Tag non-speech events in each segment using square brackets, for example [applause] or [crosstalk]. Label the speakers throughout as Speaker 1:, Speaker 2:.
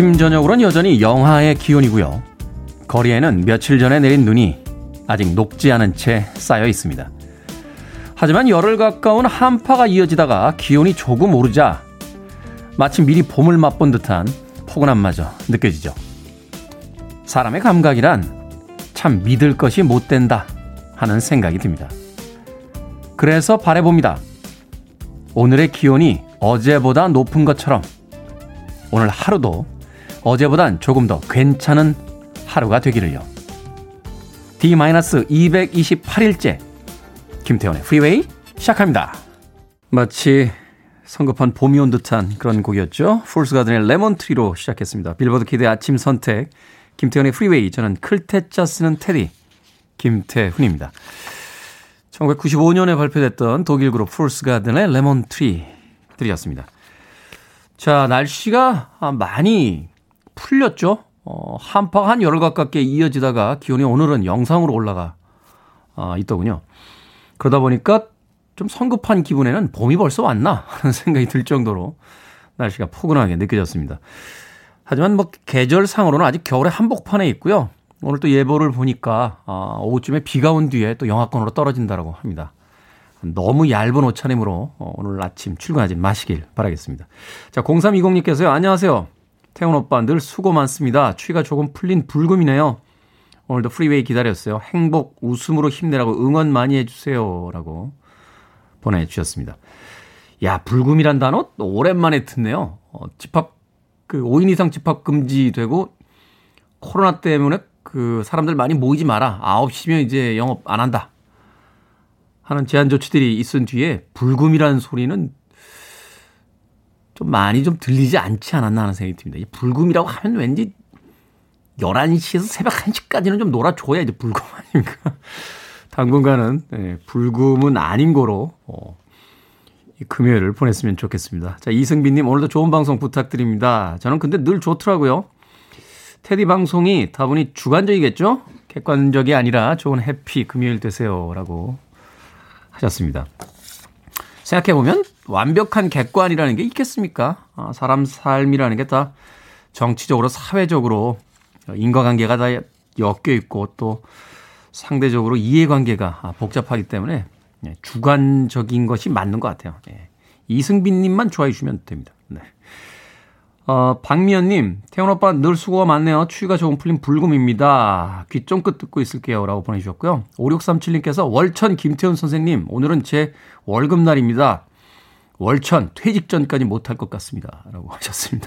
Speaker 1: 아침, 저녁으로는 여전히 영하의 기온이고요. 거리에는 며칠 전에 내린 눈이 아직 녹지 않은 채 쌓여 있습니다. 하지만 열흘 가까운 한파가 이어지다가 기온이 조금 오르자 마치 미리 봄을 맛본 듯한 포근함마저 느껴지죠. 사람의 감각이란 참 믿을 것이 못 된다 하는 생각이 듭니다. 그래서 바래봅니다. 오늘의 기온이 어제보다 높은 것처럼 오늘 하루도 어제보단 조금 더 괜찮은 하루가 되기를요. D-228일째 김태훈의 프리웨이 시작합니다. 마치 성급한 봄이 온 듯한 그런 곡이었죠. 폴스 가든의 Lemon Tree로 시작했습니다. 빌보드 kid의 아침 선택 김태훈의 프리웨이 저는 클 태 자 쓰는 테디 김태훈입니다. 1995년에 발표됐던 독일 그룹 폴스 가든의 Lemon Tree 들으셨습니다. 자, 날씨가 많이 풀렸죠? 어, 한파가 한 열흘 가깝게 이어지다가 기온이 오늘은 영상으로 올라가 어, 있더군요. 그러다 보니까 좀 성급한 기분에는 봄이 벌써 왔나 [laughs] 하는 생각이 들 정도로 날씨가 포근하게 느껴졌습니다. 하지만 뭐 계절상으로는 아직 겨울의 한복판에 있고요. 오늘 또 예보를 보니까 어, 오후쯤에 비가 온 뒤에 또 영하권으로 떨어진다라고 합니다. 너무 얇은 옷차림으로 어, 오늘 아침 출근하지 마시길 바라겠습니다. 자, 0320님께서요. 안녕하세요. 태훈 오빠 늘 수고 많습니다. 추위가 조금 풀린 불금이네요. 오늘도 프리웨이 기다렸어요. 행복, 웃음으로 힘내라고 응원 많이 해주세요. 라고 보내주셨습니다. 야, 불금이란 단어 오랜만에 듣네요. 어, 집합, 그 5인 이상 집합 금지되고 코로나 때문에 그 사람들 많이 모이지 마라. 9시면 이제 영업 안 한다. 하는 제한 조치들이 있은 뒤에 불금이라는 소리는 좀 많이 좀 들리지 않지 않았나 하는 생각이 듭니다. 이 불금이라고 하면 왠지 11시에서 새벽 1시까지는 좀 놀아줘야 이제 불금 아닙니까? [laughs] 당분간은 네, 불금은 아닌 거로 어, 이 금요일을 보냈으면 좋겠습니다. 자 이승빈님 오늘도 좋은 방송 부탁드립니다. 저는 근데 늘 좋더라고요. 테디 방송이 다분히 주관적이겠죠? 객관적이 아니라 좋은 해피 금요일 되세요라고 하셨습니다. 생각해 보면 완벽한 객관이라는 게 있겠습니까? 아, 사람 삶이라는 게 다 정치적으로, 사회적으로 인과관계가 다 엮여 있고 또 상대적으로 이해관계가 복잡하기 때문에 예, 주관적인 것이 맞는 것 같아요. 예. 이승빈님만 좋아해 주시면 됩니다. 네. 어, 박미연님, 태훈 오빠 늘 수고가 많네요. 추위가 조금 풀린 불금입니다. 귀 쫑긋 듣고 있을게요. 라고 보내주셨고요. 5637님께서 월천 김태훈 선생님, 오늘은 제 월급날입니다. 월천 퇴직 전까지 못할 것 같습니다. 라고 [laughs] 하셨습니다.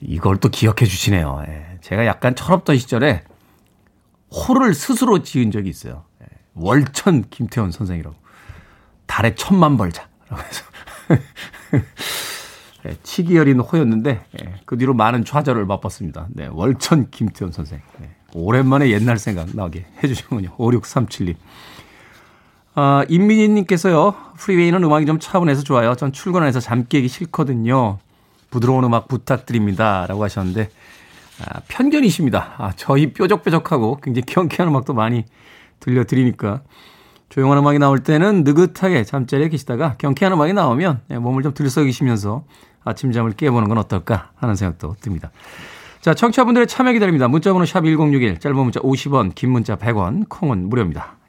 Speaker 1: 이걸 또 기억해 주시네요. 예. 제가 약간 철없던 시절에 호를 스스로 지은 적이 있어요. 예. 월천 김태훈 선생이라고. 달에 천만 벌자. 라고 해서. [laughs] 예, 치기 어린 호였는데 예, 그 뒤로 많은 좌절을 맛봤습니다. 네, 월천 김태현 선생. 네, 오랜만에 옛날 생각 나게 해주시군요. 5637님. 아, 임민희님께서요. 프리웨이는 음악이 좀 차분해서 좋아요. 전 출근해서 잠 깨기 싫거든요. 부드러운 음악 부탁드립니다. 라고 하셨는데 아, 편견이십니다. 아, 저희 뾰족뾰족하고 굉장히 경쾌한 음악도 많이 들려드리니까 조용한 음악이 나올 때는 느긋하게 잠자리에 계시다가 경쾌한 음악이 나오면 예, 몸을 좀 들썩이시면서 아침잠을 깨보는 건 어떨까 하는 생각도 듭니다. 자, 청취자분들의 참여 기다립니다. 문자번호 샵 1061, 짧은 문자 50원, 긴 문자 100원, 콩은 무료입니다.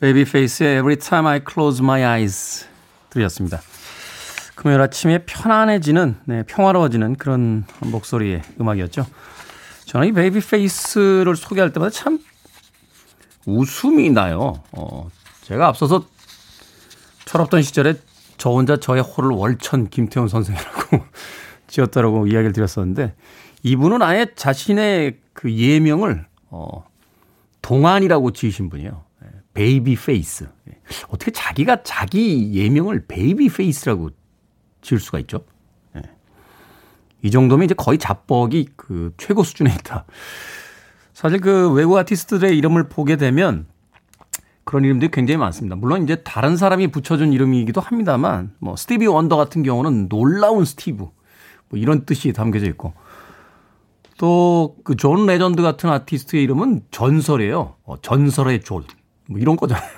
Speaker 1: 베이비페이스의 Every Time I Close My Eyes 들으셨습니다. 금요일 아침에 편안해지는, 네, 평화로워지는 그런 목소리의 음악이었죠. 저는 이 베이비페이스를 소개할 때마다 참 웃음이 나요. 어, 제가 앞서서 철없던 시절에 저 혼자 저의 호를 월천 김태훈 선생이라고 [laughs] 지었다라고 이야기를 드렸었는데 이분은 아예 자신의 그 예명을 어, 동안이라고 지으신 분이에요. 베이비 페이스. 어떻게 자기가 자기 예명을 베이비 페이스라고 지을 수가 있죠? 예. 이 정도면 이제 거의 자뻑이 그 최고 수준에 있다. 사실 그 외국 아티스트들의 이름을 보게 되면 그런 이름들이 굉장히 많습니다. 물론 이제 다른 사람이 붙여준 이름이기도 합니다만, 뭐, 스티비 원더 같은 경우는 놀라운 스티브. 뭐 이런 뜻이 담겨져 있고. 또, 그 존 레전드 같은 아티스트의 이름은 전설이에요. 어, 전설의 존. 뭐 이런 거잖아요.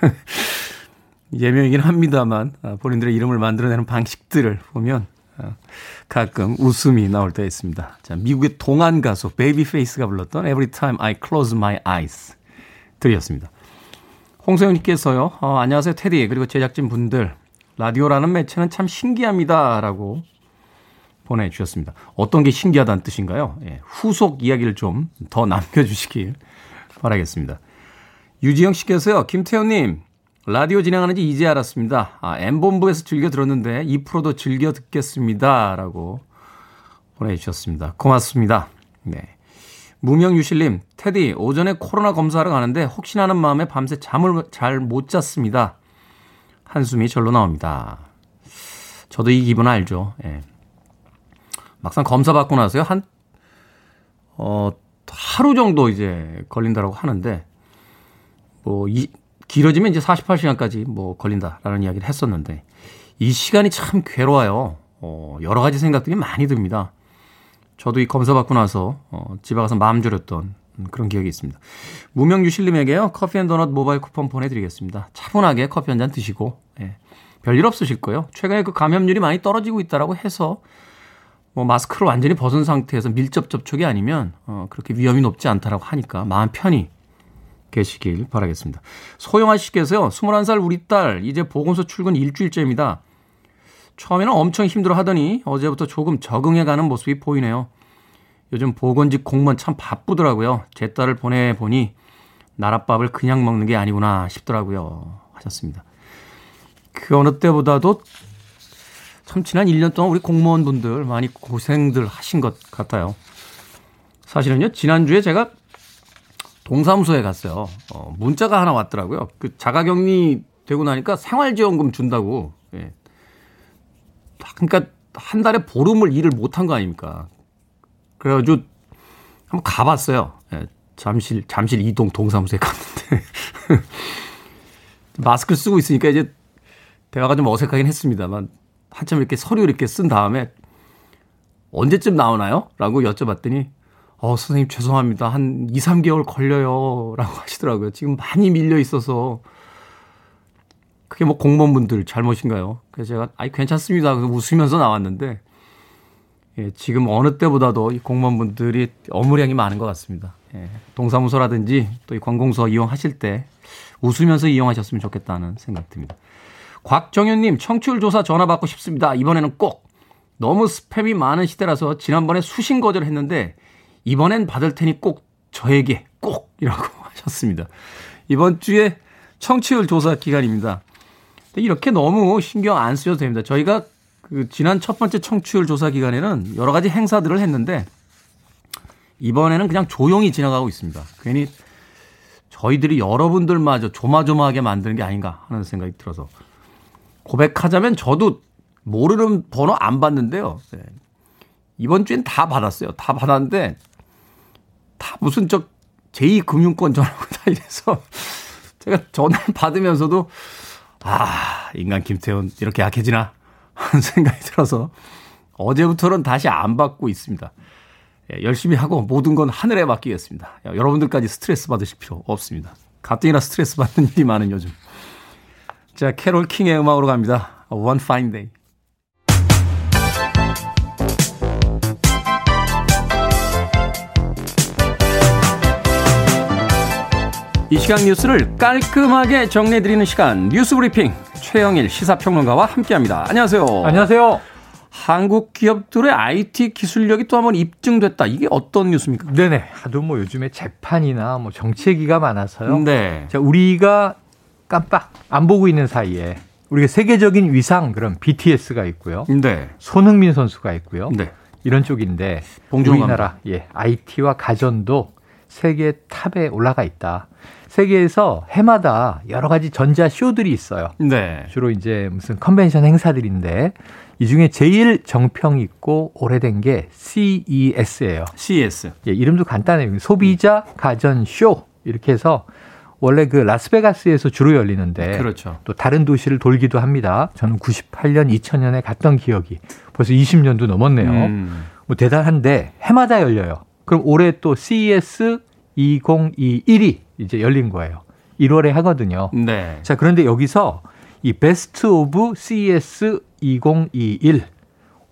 Speaker 1: [laughs] 예명이긴 합니다만, 아, 본인들의 이름을 만들어내는 방식들을 보면, 아, 가끔 웃음이 나올 때가 있습니다. 자, 미국의 동안 가수 베이비 페이스가 불렀던 Every Time I Close My Eyes 들으셨습니다. 홍소영님께서요, 어, 안녕하세요, 테디. 그리고 제작진 분들. 라디오라는 매체는 참 신기합니다. 라고 보내주셨습니다. 어떤 게 신기하다는 뜻인가요? 예, 후속 이야기를 좀 더 [laughs] 남겨주시길 바라겠습니다. 유지영 씨께서요, 김태현님, 라디오 진행하는지 이제 알았습니다. 아, M본부에서 즐겨 들었는데 2%도 즐겨 듣겠습니다. 라고 보내주셨습니다. 고맙습니다. 네. 무명유실님, 테디, 오전에 코로나 검사하러 가는데 혹시나 하는 마음에 밤새 잠을 잘 못 잤습니다. 한숨이 절로 나옵니다. 저도 이 기분 알죠. 예. 막상 검사 받고 나서요, 한, 어, 하루 정도 이제 걸린다라고 하는데, 뭐, 이, 길어지면 이제 48시간까지 뭐 걸린다라는 이야기를 했었는데, 이 시간이 참 괴로워요. 어, 여러 가지 생각들이 많이 듭니다. 저도 이 검사 받고 나서 어, 집에 가서 마음 졸였던 그런 기억이 있습니다. 무명 유실님에게요 커피 and 도넛 모바일 쿠폰 보내드리겠습니다. 차분하게 커피 한 잔 드시고 예, 별일 없으실 거예요. 최근에 그 감염률이 많이 떨어지고 있다라고 해서 뭐 마스크를 완전히 벗은 상태에서 밀접 접촉이 아니면 어, 그렇게 위험이 높지 않다라고 하니까 마음 편히 계시길 바라겠습니다. 소영아 씨께서요. 21살 우리 딸 이제 보건소 출근 일주일째입니다. 처음에는 엄청 힘들어 하더니 어제부터 조금 적응해가는 모습이 보이네요. 요즘 보건직 공무원 참 바쁘더라고요. 제 딸을 보내보니 나랏밥을 그냥 먹는 게 아니구나 싶더라고요. 하셨습니다. 그 어느 때보다도 참 지난 1년 동안 우리 공무원분들 많이 고생들 하신 것 같아요. 사실은요, 지난주에 제가 동사무소에 갔어요. 어, 문자가 하나 왔더라고요. 그 자가격리 되고 나니까 생활지원금 준다고. 예. 그러니까 한 달에 보름을 일을 못한 거 아닙니까? 그래가지고 한번 가봤어요. 예, 잠실, 잠실 이동 동사무소에 갔는데. [laughs] 마스크 쓰고 있으니까 이제 대화가 좀 어색하긴 했습니다만 한참 이렇게 서류 이렇게 쓴 다음에 언제쯤 나오나요? 라고 여쭤봤더니 어, 선생님 죄송합니다. 한 2, 3개월 걸려요. 라고 [laughs] 하시더라고요. 지금 많이 밀려 있어서 그게 뭐 공무원분들 잘못인가요? 그래서 제가 아이 괜찮습니다. 그래서 웃으면서 나왔는데 예, 지금 어느 때보다도 이 공무원분들이 업무량이 많은 것 같습니다. 예, 동사무소라든지 또 이 관공서 이용하실 때 웃으면서 이용하셨으면 좋겠다는 생각 듭니다. 곽정현님 청취율 조사 전화 받고 싶습니다. 이번에는 꼭 너무 스팸이 많은 시대라서 지난번에 수신 거절 했는데 이번엔 받을 테니 꼭 저에게 꼭 이라고 [laughs] 하셨습니다. 이번 주에 청취율 조사 기간입니다. 이렇게 너무 신경 안 쓰셔도 됩니다. 저희가 그 지난 첫 번째 청취율 조사 기간에는 여러 가지 행사들을 했는데 이번에는 그냥 조용히 지나가고 있습니다. 괜히 저희들이 여러분들마저 조마조마하게 만드는 게 아닌가 하는 생각이 들어서 고백하자면 저도 모르는 번호 안 받는데요. 네. 이번 주엔 다 받았어요. 다 받았는데 다 무슨 저 제2금융권 전화고 [laughs] 다 이래서 제가 전화를 받으면서도 아, 인간 김태훈 이렇게 약해지나? 하는 생각이 들어서 어제부터는 다시 안 받고 있습니다. 예, 열심히 하고 모든 건 하늘에 맡기겠습니다. 여러분들까지 스트레스 받으실 필요 없습니다. 가뜩이나 스트레스 받는 일이 많은 요즘. 자, 캐롤 킹의 음악으로 갑니다. One Fine Day. 이 시간 뉴스를 깔끔하게 정리해드리는 시간 뉴스 브리핑 최영일 시사평론가와 함께합니다. 안녕하세요.
Speaker 2: 안녕하세요.
Speaker 1: 한국 기업들의 IT 기술력이 또 한번 입증됐다. 이게 어떤 뉴스입니까?
Speaker 2: 네네. 하도 뭐 요즘에 재판이나 뭐 정치 얘기가 많아서요. 네. 자, 우리가 깜빡 안 보고 있는 사이에 우리가 세계적인 위상 그런 BTS가 있고요. 네. 손흥민 선수가 있고요. 네. 이런 쪽인데 우리나라 예, IT와 가전도 세계 탑에 올라가 있다. 세계에서 해마다 여러 가지 전자 쇼들이 있어요. 네. 주로 이제 무슨 컨벤션 행사들인데 이 중에 제일 정평 있고 오래된 게 CES예요.
Speaker 1: CES.
Speaker 2: 예, 이름도 간단해요. 소비자 가전 쇼 이렇게 해서 원래 그 라스베가스에서 주로 열리는데 그렇죠. 또 다른 도시를 돌기도 합니다. 저는 98년, 2000년에 갔던 기억이 벌써 20년도 넘었네요. 음. 뭐 대단한데 해마다 열려요. 그럼 올해 또 CES 2021이 이제 열린 거예요. 1월에 하거든요. 네. 자, 그런데 여기서 이 Best of CES 2021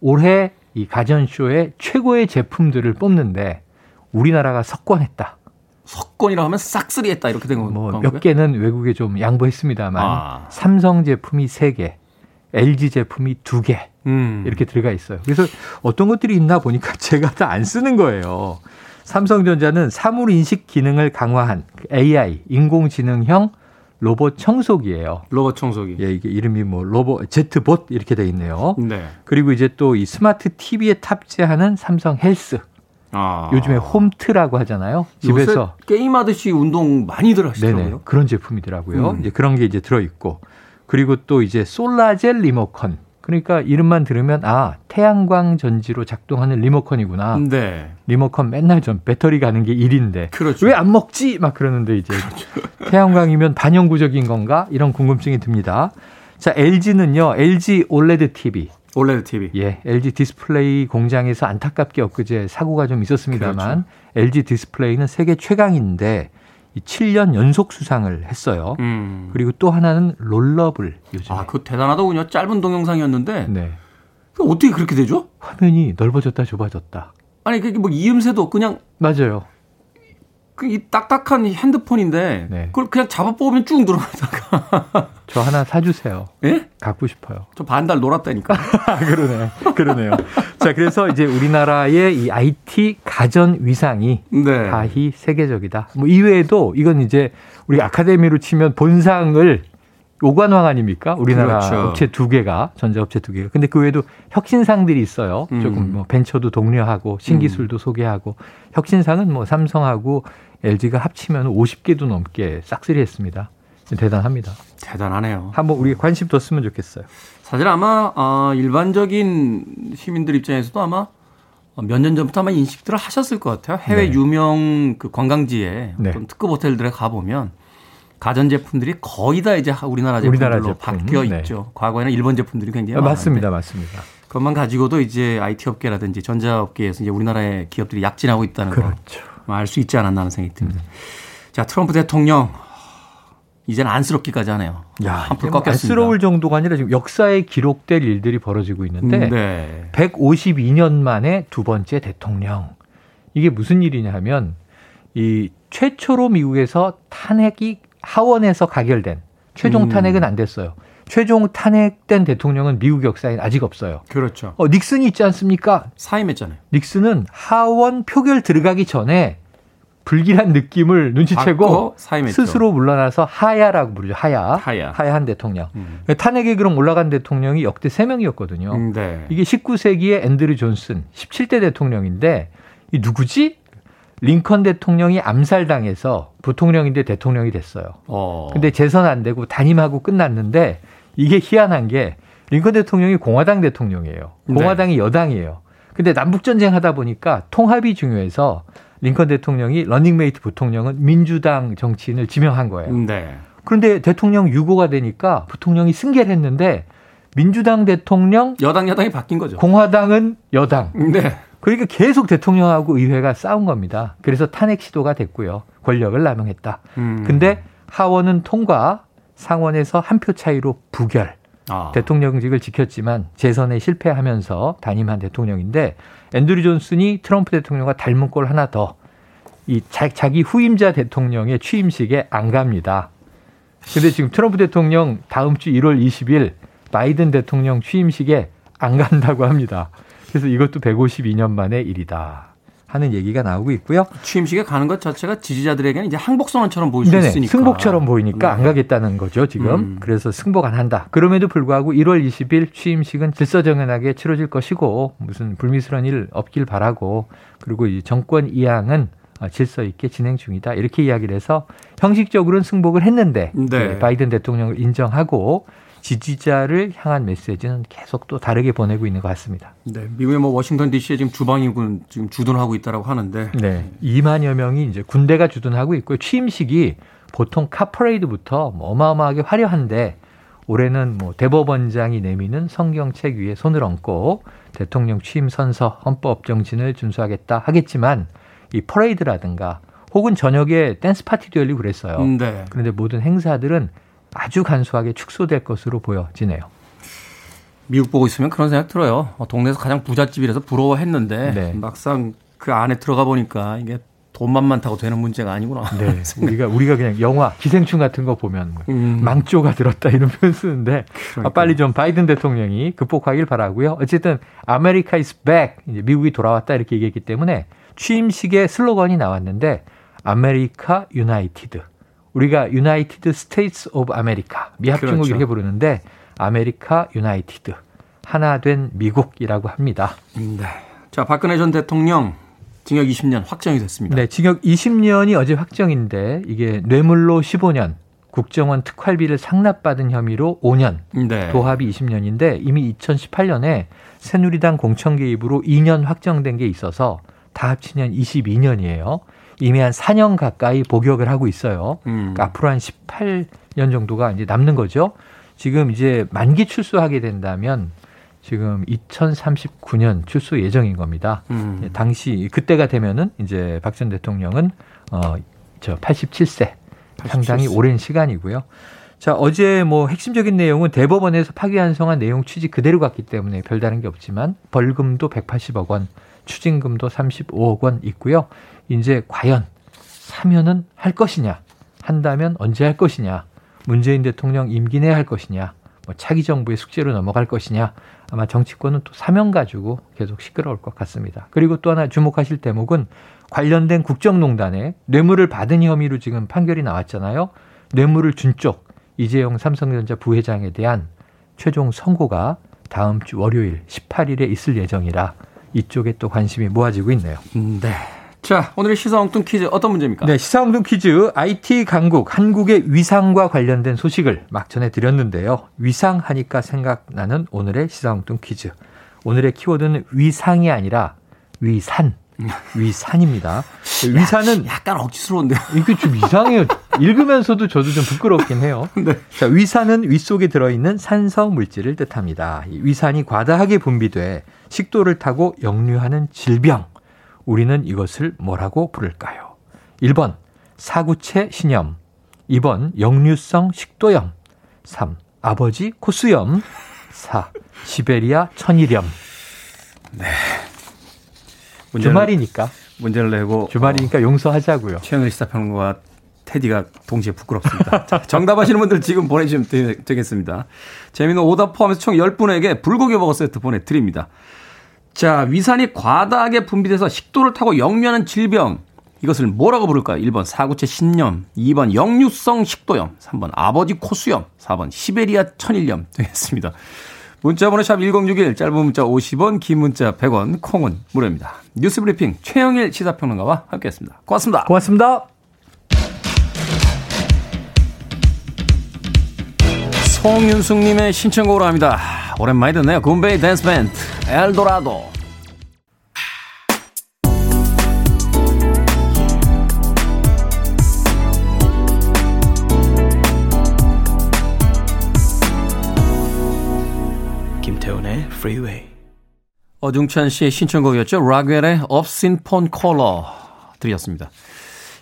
Speaker 2: 올해 이 가전쇼의 최고의 제품들을 뽑는데 우리나라가 석권했다.
Speaker 1: 석권이라고 하면 싹쓸이 했다 이렇게 된 건가요?
Speaker 2: 뭐 몇 개는 외국에 좀 양보했습니다만 아. 삼성 제품이 3개, LG 제품이 2개 음. 이렇게 들어가 있어요. 그래서 어떤 것들이 있나 보니까 [laughs] 제가 다 안 쓰는 거예요. 삼성전자는 사물 인식 기능을 강화한 AI 인공지능형 로봇 청소기예요.
Speaker 1: 로봇 청소기.
Speaker 2: 예, 이게 이름이 뭐 로봇 제트봇 이렇게 돼 있네요. 네. 그리고 이제 또 이 스마트 TV에 탑재하는 삼성 헬스. 아. 요즘에 홈트라고 하잖아요. 집에서
Speaker 1: 게임하듯이 운동 많이들 하시더라고요.
Speaker 2: 그런 제품이더라고요. 음. 이제 그런 게 이제 들어 있고 그리고 또 이제 solar cell 리모컨. 그러니까 이름만 들으면 아 태양광 전지로 작동하는 리모컨이구나. 네. 리모컨 맨날 좀 배터리 가는 게 일인데 그렇죠. 왜 안 먹지? 막 그러는데 이제 그렇죠. [laughs] 태양광이면 반영구적인 건가? 이런 궁금증이 듭니다. 자 LG는요 LG OLED TV.
Speaker 1: OLED TV.
Speaker 2: 예, LG 디스플레이 공장에서 안타깝게 엊그제 사고가 좀 있었습니다만 그렇죠. LG 디스플레이는 세계 최강인데 7년 연속 수상을 했어요. 음. 그리고 또 하나는 롤러블
Speaker 1: 요즘. 아, 그 대단하더군요. 짧은 동영상이었는데. 네. 어떻게 그렇게 되죠?
Speaker 2: 화면이 넓어졌다 좁아졌다.
Speaker 1: 아니 그게 뭐 이음새도 그냥
Speaker 2: 맞아요.
Speaker 1: 그이 딱딱한 핸드폰인데 네. 그걸 그냥 잡아 뽑으면 쭉 들어가다가 [laughs]
Speaker 2: 저 하나 사주세요. 예? 갖고 싶어요.
Speaker 1: 저 반달 놀았다니까. [laughs]
Speaker 2: 그러네, 그러네요. 자, 그래서 이제 우리나라의 이 IT 가전 위상이 네. 다히 세계적이다. 뭐 이외에도 이건 이제 우리 아카데미로 치면 본상을 오관왕 아닙니까? 우리나라 그렇죠. 업체 두 개가 전자업체 두 개가. 근데 그 외에도 혁신상들이 있어요. 음. 조금 뭐 벤처도 독려하고 신기술도 음. 소개하고 혁신상은 뭐 삼성하고 LG가 합치면 50개도 넘게 싹쓸이 했습니다. 대단합니다.
Speaker 1: 대단하네요.
Speaker 2: 한번 우리 관심 뒀으면 좋겠어요.
Speaker 1: 사실 아마 어, 일반적인 시민들 입장에서도 아마 몇 년 전부터 아마 인식들을 하셨을 것 같아요. 해외 네. 유명 그 관광지에 네. 특급 호텔들에 가보면 가전 제품들이 거의 다 이제 우리나라 제품들로 우리나라 제품. 바뀌어 네. 있죠. 과거에는 일본 제품들이 굉장히
Speaker 2: 많았는데. 맞습니다, 맞습니다.
Speaker 1: 그것만 가지고도 이제 IT 업계라든지 전자 업계에서 이제 우리나라의 기업들이 약진하고 있다는 그렇죠. 거 알 수 있지 않았나 하는 생각이 듭니다. 음. 자, 트럼프 대통령 이제는 안쓰럽기까지 하네요. 야, 한풀 꺾였습니다.
Speaker 2: 안쓰러울 정도가 아니라 지금 역사에 기록될 일들이 벌어지고 있는데 음, 네. 152년 만에 두 번째 대통령. 이게 무슨 일이냐 하면 이 최초로 미국에서 탄핵이 하원에서 가결된 최종 음. 탄핵은 안 됐어요. 최종 탄핵된 대통령은 미국 역사에 아직 없어요.
Speaker 1: 그렇죠.
Speaker 2: 어, 닉슨이 있지 않습니까?
Speaker 1: 사임했잖아요.
Speaker 2: 닉슨은 하원 표결 들어가기 전에 불길한 느낌을 눈치채고 스스로 물러나서 하야라고 부르죠. 하야. 하야. 하야 한 대통령. 음. 탄핵에 그럼 올라간 대통령이 역대 3명이었거든요. 음, 네. 이게 19세기의 앤드류 존슨 17대 대통령인데 이 누구지? 링컨 대통령이 암살당해서 부통령인데 대통령이 됐어요. 어. 근데 재선 안 되고 단임하고 끝났는데 이게 희한한 게 링컨 대통령이 공화당 대통령이에요. 공화당이 네. 여당이에요. 근데 남북 전쟁 하다 보니까 통합이 중요해서 링컨 대통령이 러닝메이트 부통령은 민주당 정치인을 지명한 거예요. 네. 그런데 대통령 유고가 되니까 부통령이 승계를 했는데 민주당 대통령
Speaker 1: 여당 여당이 바뀐 거죠.
Speaker 2: 공화당은 여당. 네. 그러니까 계속 대통령하고 의회가 싸운 겁니다. 그래서 탄핵 시도가 됐고요. 권력을 남용했다. 음. 근데 하원은 통과, 상원에서 한 표 차이로 부결. 아. 대통령직을 지켰지만 재선에 실패하면서 단임한 대통령인데 앤드류 존슨이 트럼프 대통령과 닮은 꼴 하나 더. 이 자기 후임자 대통령의 취임식에 안 갑니다. 근데 지금 트럼프 대통령 다음 주 1월 20일 바이든 대통령 취임식에 안 간다고 합니다. 그래서 이것도 152년 만의 일이다. 하는 얘기가 나오고 있고요.
Speaker 1: 취임식에 가는 것 자체가 지지자들에게는 이제 항복선언처럼 보일 수 네네, 있으니까.
Speaker 2: 승복처럼 보이니까 네. 안 가겠다는 거죠, 지금. 음. 그래서 승복 안 한다. 그럼에도 불구하고 1월 20일 취임식은 질서정연하게 치러질 것이고 무슨 불미스러운 일 없길 바라고 그리고 이 정권 이양은 어, 질서 있게 진행 중이다. 이렇게 이야기를 해서 형식적으로는 승복을 했는데 네. 바이든 대통령을 인정하고 지지자를 향한 메시지는 계속 또 다르게 보내고 있는 것 같습니다.
Speaker 1: 네, 미국의 뭐 워싱턴 D.C.에 지금 주방위군 지금 주둔하고 있다라고 하는데,
Speaker 2: 네, 2만여 명이 이제 군대가 주둔하고 있고요. 취임식이 보통 카퍼레이드부터 뭐 어마어마하게 화려한데 올해는 뭐 대법원장이 내미는 성경책 위에 손을 얹고 대통령 취임 선서 헌법 정신을 준수하겠다 하겠지만 이 퍼레이드라든가 혹은 저녁에 댄스 파티도 열리고 그랬어요. 네. 그런데 모든 행사들은 아주 간소하게 축소될 것으로 보여지네요.
Speaker 1: 미국 보고 있으면 그런 생각 들어요. 어, 동네에서 가장 부잣집이라서 부러워했는데 네. 막상 그 안에 들어가 보니까 이게 돈만 많다고 되는 문제가 아니구나.
Speaker 2: 네. [laughs] 우리가 우리가 그냥 영화 기생충 같은 거 보면 뭐 음. 망조가 들었다 이런 표현 쓰는데 아, 빨리 좀 바이든 대통령이 극복하길 바라고요. 어쨌든 America is back 이제 미국이 돌아왔다 이렇게 얘기했기 때문에 취임식에 슬로건이 나왔는데 America United 우리가 United States of America 미합중국 그렇죠. 이렇게 부르는데 America United 하나 된 미국이라고 합니다.
Speaker 1: 네. 자, 박근혜 전 대통령 징역 20년 확정이 됐습니다.
Speaker 2: 네, 징역 20년이 어제 확정인데 이게 뇌물로 15년, 국정원 특활비를 상납받은 혐의로 5년, 네. 도합이 20년인데 이미 2018년에 새누리당 공천 개입으로 2년 확정된 게 있어서 다 합치면 22년이에요. 이미 한 4년 가까이 복역을 하고 있어요. 음. 그러니까 앞으로 한 18년 정도가 이제 남는 거죠. 지금 이제 만기 출소하게 된다면 지금 2039년 출소 예정인 겁니다. 음. 예, 당시 그때가 되면은 이제 박 전 대통령은 어저 87세 87세. 상당히 오랜 시간이고요. 자, 어제 뭐 핵심적인 내용은 대법원에서 파기환송한 내용 취지 그대로 갔기 때문에 별다른 게 없지만 벌금도 180억 원, 추징금도 35억 원 있고요. 이제 과연 사면은 할 것이냐, 한다면 언제 할 것이냐, 문재인 대통령 임기 내에 할 것이냐, 뭐 차기 정부의 숙제로 넘어갈 것이냐, 아마 정치권은 또 사면 가지고 계속 시끄러울 것 같습니다. 그리고 또 하나 주목하실 대목은 관련된 국정농단에 뇌물을 받은 혐의로 지금 판결이 나왔잖아요. 뇌물을 준 쪽 이재용 삼성전자 부회장에 대한 최종 선고가 다음 주 월요일 18일에 있을 예정이라 이쪽에 또 관심이 모아지고 있네요.
Speaker 1: 네. 자, 오늘의 시사 엉뚱 퀴즈 어떤 문제입니까?
Speaker 2: 네, 시사 엉뚱 퀴즈 IT 강국 한국의 위상과 관련된 소식을 막 전해 드렸는데요. 위상 하니까 생각나는 오늘의 시사 엉뚱 퀴즈. 오늘의 키워드는 위상이 아니라 위산. 위산입니다. [laughs] 위산은
Speaker 1: 약간 억지스러운데요. [laughs]
Speaker 2: 이게 좀 이상해요. 읽으면서도 저도 좀 부끄럽긴 해요. [laughs] 네. 자, 위산은 위 속에 들어있는 산성 물질을 뜻합니다. 위산이 과다하게 분비돼 식도를 타고 역류하는 질병. 우리는 이것을 뭐라고 부를까요? 1번 사구체 신염 2번 역류성 식도염 3. 아버지 코수염 4. 시베리아 천일염 네. 문제를, 주말이니까
Speaker 1: 문제를 내고
Speaker 2: 주말이니까 어, 용서하자고요.
Speaker 1: 최영일 시사평론가 테디가 동시에 부끄럽습니다. [laughs] 자, 정답하시는 분들 지금 보내주시면 되, 겠습니다 재미있는 오답 포함해서 총 10분에게 불고기 버거 세트 보내드립니다. 자, 위산이 과다하게 분비돼서 식도를 타고 역류하는 질병. 이것을 뭐라고 부를까요? 1번 사구체 신염, 2번 역류성 식도염, 3번 아버지 코수염, 4번 시베리아 천일염 [laughs] 되겠습니다. 문자 번호 sharp 1061, 짧은 문자 50원, 긴 문자 100원, 콩은 무료입니다. 뉴스 브리핑 최영일 시사평론가와 함께했습니다. 고맙습니다.
Speaker 2: 고맙습니다.
Speaker 1: 송윤숙님의 신청곡으로 합니다. 오랜만에 듣네요. Goombay Dance Band Eldorado. 김태훈의 Freeway. 어중찬 씨의 신청곡이었죠. 락웰의 Obscene Phone Caller 들이었습니다.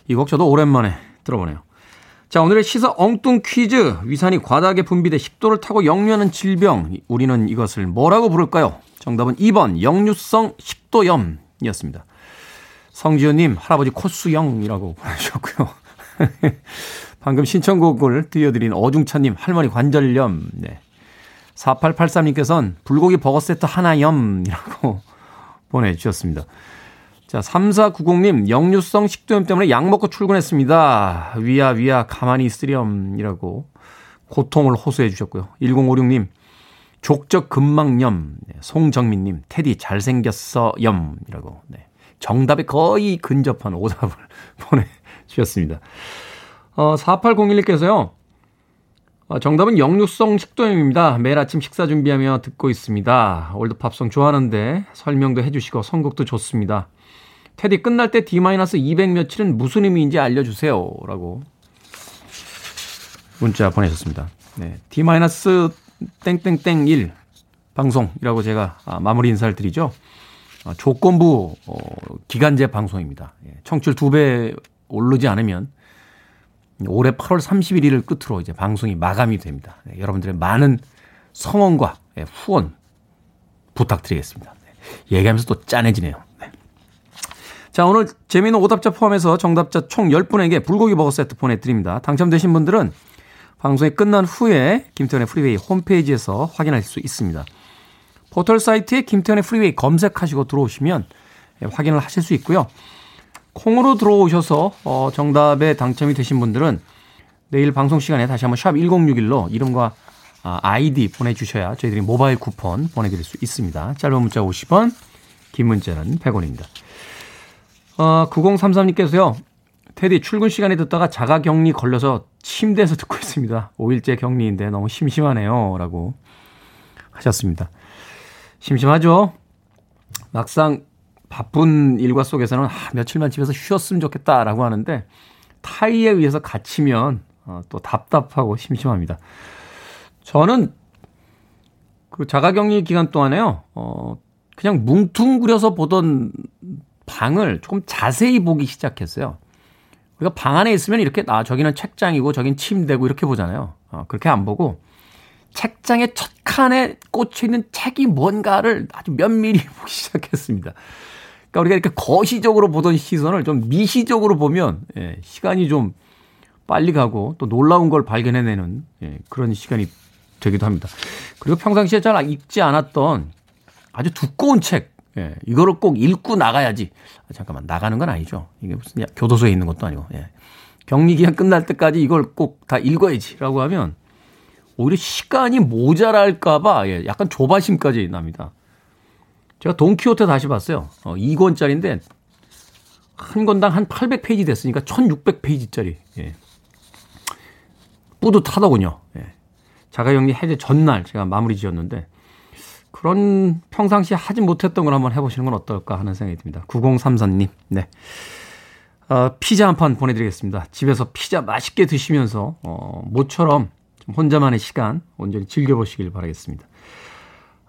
Speaker 1: 이 곡 저도 오랜만에 들어보네요. 자, 오늘의 시사 엉뚱 퀴즈. 위산이 과다하게 분비돼 식도를 타고 역류하는 질병. 우리는 이것을 뭐라고 부를까요? 정답은 2번 역류성 식도염이었습니다. 성지현님, 할아버지 코수영이라고 보내주셨고요. [laughs] 방금 신청곡을 들려드린 어중찬님, 할머니 관절염. 네. 4883님께서는 불고기 버거 세트 하나염이라고 [laughs] 보내주셨습니다. 자, 3490님, 역류성 식도염 때문에 약 먹고 출근했습니다. 위야, 위야, 가만히 있으렴이라고 고통을 호소해 주셨고요. 1056님, 족적 근막염. 네, 송정민님, 테디 잘생겼어, 염이라고. 네. 정답에 거의 근접한 오답을 [laughs] 보내주셨습니다. 어, 4801님께서요. 어, 정답은 역류성 식도염입니다. 매일 아침 식사 준비하며 듣고 있습니다. 올드팝송 좋아하는데 설명도 해주시고 선곡도 좋습니다. 테디 끝날 때 D-200 며칠은 무슨 의미인지 알려주세요. 라고 문자 보내셨습니다. 네. D-땡땡땡1 방송이라고 제가 아, 마무리 인사를 드리죠. 아, 조건부 어, 기간제 방송입니다. 예, 청출 두 배 오르지 않으면 올해 8월 31일을 끝으로 이제 방송이 마감이 됩니다. 네, 여러분들의 많은 성원과 예, 후원 부탁드리겠습니다. 네, 얘기하면서 또 짠해지네요. 네. 자, 오늘 재미있는 오답자 포함해서 정답자 총 10분에게 불고기 버거 세트 보내드립니다. 당첨되신 분들은 방송이 끝난 후에 김태현의 프리웨이 홈페이지에서 확인하실 수 있습니다. 포털 사이트에 김태훈의 Freeway 검색하시고 들어오시면 예, 확인을 하실 수 있고요. 콩으로 들어오셔서 어, 정답에 당첨이 되신 분들은 내일 방송 시간에 다시 한번 sharp 1061로 이름과 아, 아이디 보내주셔야 저희들이 모바일 쿠폰 보내드릴 수 있습니다. 짧은 문자 50원, 긴 문자는 100원입니다. 어, 9033님께서요. 테디 출근 시간에 듣다가 자가 격리 걸려서 침대에서 [laughs] 듣고 있습니다. 5일째 격리인데 너무 심심하네요. 라고 하셨습니다. 심심하죠? 막상 바쁜 일과 속에서는 아, 며칠만 집에서 쉬었으면 좋겠다라고 하는데 타이에 의해서 갇히면 어, 또 답답하고 심심합니다. 저는 그 자가격리 기간 동안에요, 어, 그냥 뭉퉁그려서 보던 방을 조금 자세히 보기 시작했어요. 우리가 방 안에 있으면 이렇게, 아, 저기는 책장이고, 저긴 침대고, 이렇게 보잖아요. 어, 그렇게 안 보고, 책장의 첫 칸에 꽂혀 있는 책이 뭔가를 아주 면밀히 [laughs] 보기 시작했습니다. 그러니까 우리가 이렇게 거시적으로 보던 시선을 좀 미시적으로 보면 예, 시간이 좀 빨리 가고 또 놀라운 걸 발견해내는 예, 그런 시간이 되기도 합니다. 그리고 평상시에 잘 읽지 않았던 아주 두꺼운 책, 예, 이거를 꼭 읽고 나가야지. 아, 잠깐만, 나가는 건 아니죠. 이게 무슨 교도소에 있는 것도 아니고, 예. 격리 기간 끝날 때까지 이걸 꼭 다 읽어야지. 라고 하면 오히려 시간이 모자랄까봐 예, 약간 조바심까지 납니다. 제가 돈키호테 다시 봤어요. 어, 2권짜리인데 한 권당 한 800페이지 됐으니까 1600페이지짜리. 예. 뿌듯하더군요. 예. 자가격리 해제 전날 제가 마무리 지었는데 그런 평상시에 하지 못했던 걸 한번 해보시는 건 어떨까 하는 생각이 듭니다. 9034님. 네. 어, 피자 한 판 보내드리겠습니다. 집에서 피자 맛있게 드시면서 어, 모처럼 혼자만의 시간 온전히 즐겨보시길 바라겠습니다.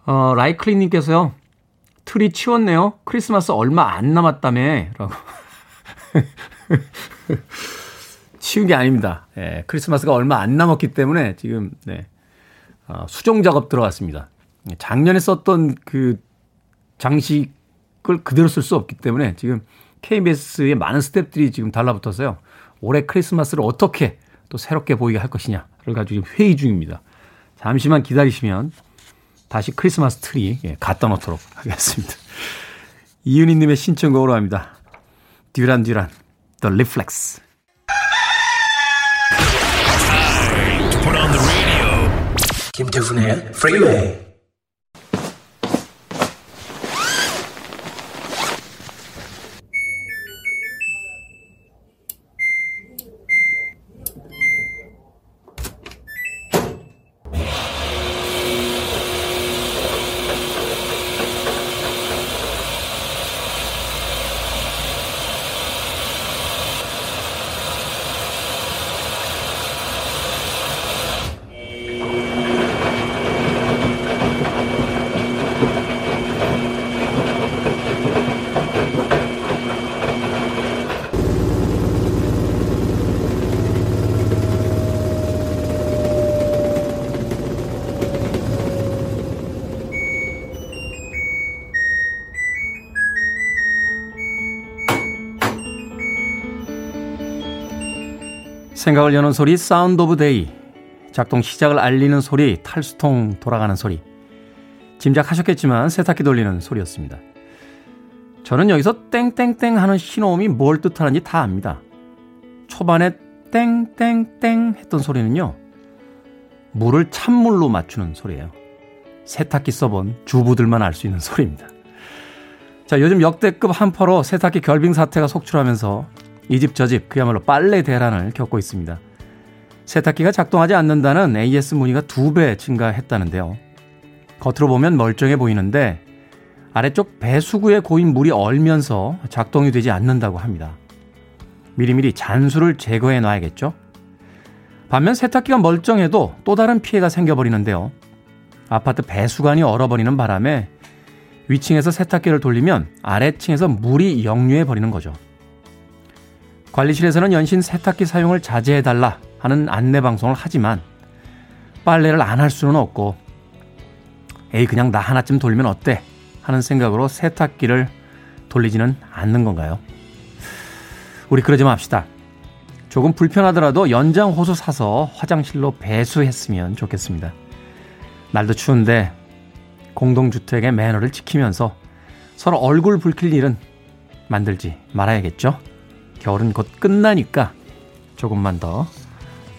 Speaker 1: 어, 라이클리님께서요. 틀이 치웠네요. 크리스마스 얼마 안 남았다며. 라고. [laughs] 치운 게 아닙니다. 예, 크리스마스가 얼마 안 남았기 때문에 지금, 네, 어, 수정 작업 들어갔습니다. 작년에 썼던 그 장식을 그대로 쓸 수 없기 때문에 지금 KBS의 많은 스탭들이 지금 달라붙어서요. 올해 크리스마스를 어떻게 또 새롭게 보이게 할 것이냐를 가지고 회의 중입니다. 잠시만 기다리시면 다시 크리스마스 트리 예, 갖다 놓도록 하겠습니다. 이윤희님의 신청곡으로 합니다. Duran Duran The Reflex 김태훈의 프 생각을 여는 소리 Sound of the Day 작동 시작을 알리는 소리 탈수통 돌아가는 소리 짐작하셨겠지만 세탁기 돌리는 소리였습니다. 저는 여기서 땡땡땡 하는 신호음이 뭘 뜻하는지 다 압니다. 초반에 땡땡땡 했던 소리는요. 물을 찬물로 맞추는 소리예요. 세탁기 써본 주부들만 알 수 있는 소리입니다. 자, 요즘 역대급 한파로 세탁기 결빙 사태가 속출하면서 이 집 저 집 그야말로 빨래 대란을 겪고 있습니다. 세탁기가 작동하지 않는다는 AS 문의가 두 배 증가했다는데요. 겉으로 보면 멀쩡해 보이는데 아래쪽 배수구에 고인 물이 얼면서 작동이 되지 않는다고 합니다. 미리미리 잔수를 제거해 놔야겠죠? 반면 세탁기가 멀쩡해도 또 다른 피해가 생겨버리는데요. 아파트 배수관이 얼어버리는 바람에 위층에서 세탁기를 돌리면 아래층에서 물이 역류해 버리는 거죠. 관리실에서는 연신 세탁기 사용을 자제해달라 하는 안내 방송을 하지만 빨래를 안 할 수는 없고 에이 그냥 나 하나쯤 돌리면 어때 하는 생각으로 세탁기를 돌리지는 않는 건가요? 우리 그러지 맙시다. 조금 불편하더라도 연장 호수 사서 화장실로 배수했으면 좋겠습니다. 날도 추운데 공동주택의 매너를 지키면서 서로 얼굴 붉힐 일은 만들지 말아야겠죠? 겨울은 곧 끝나니까 조금만 더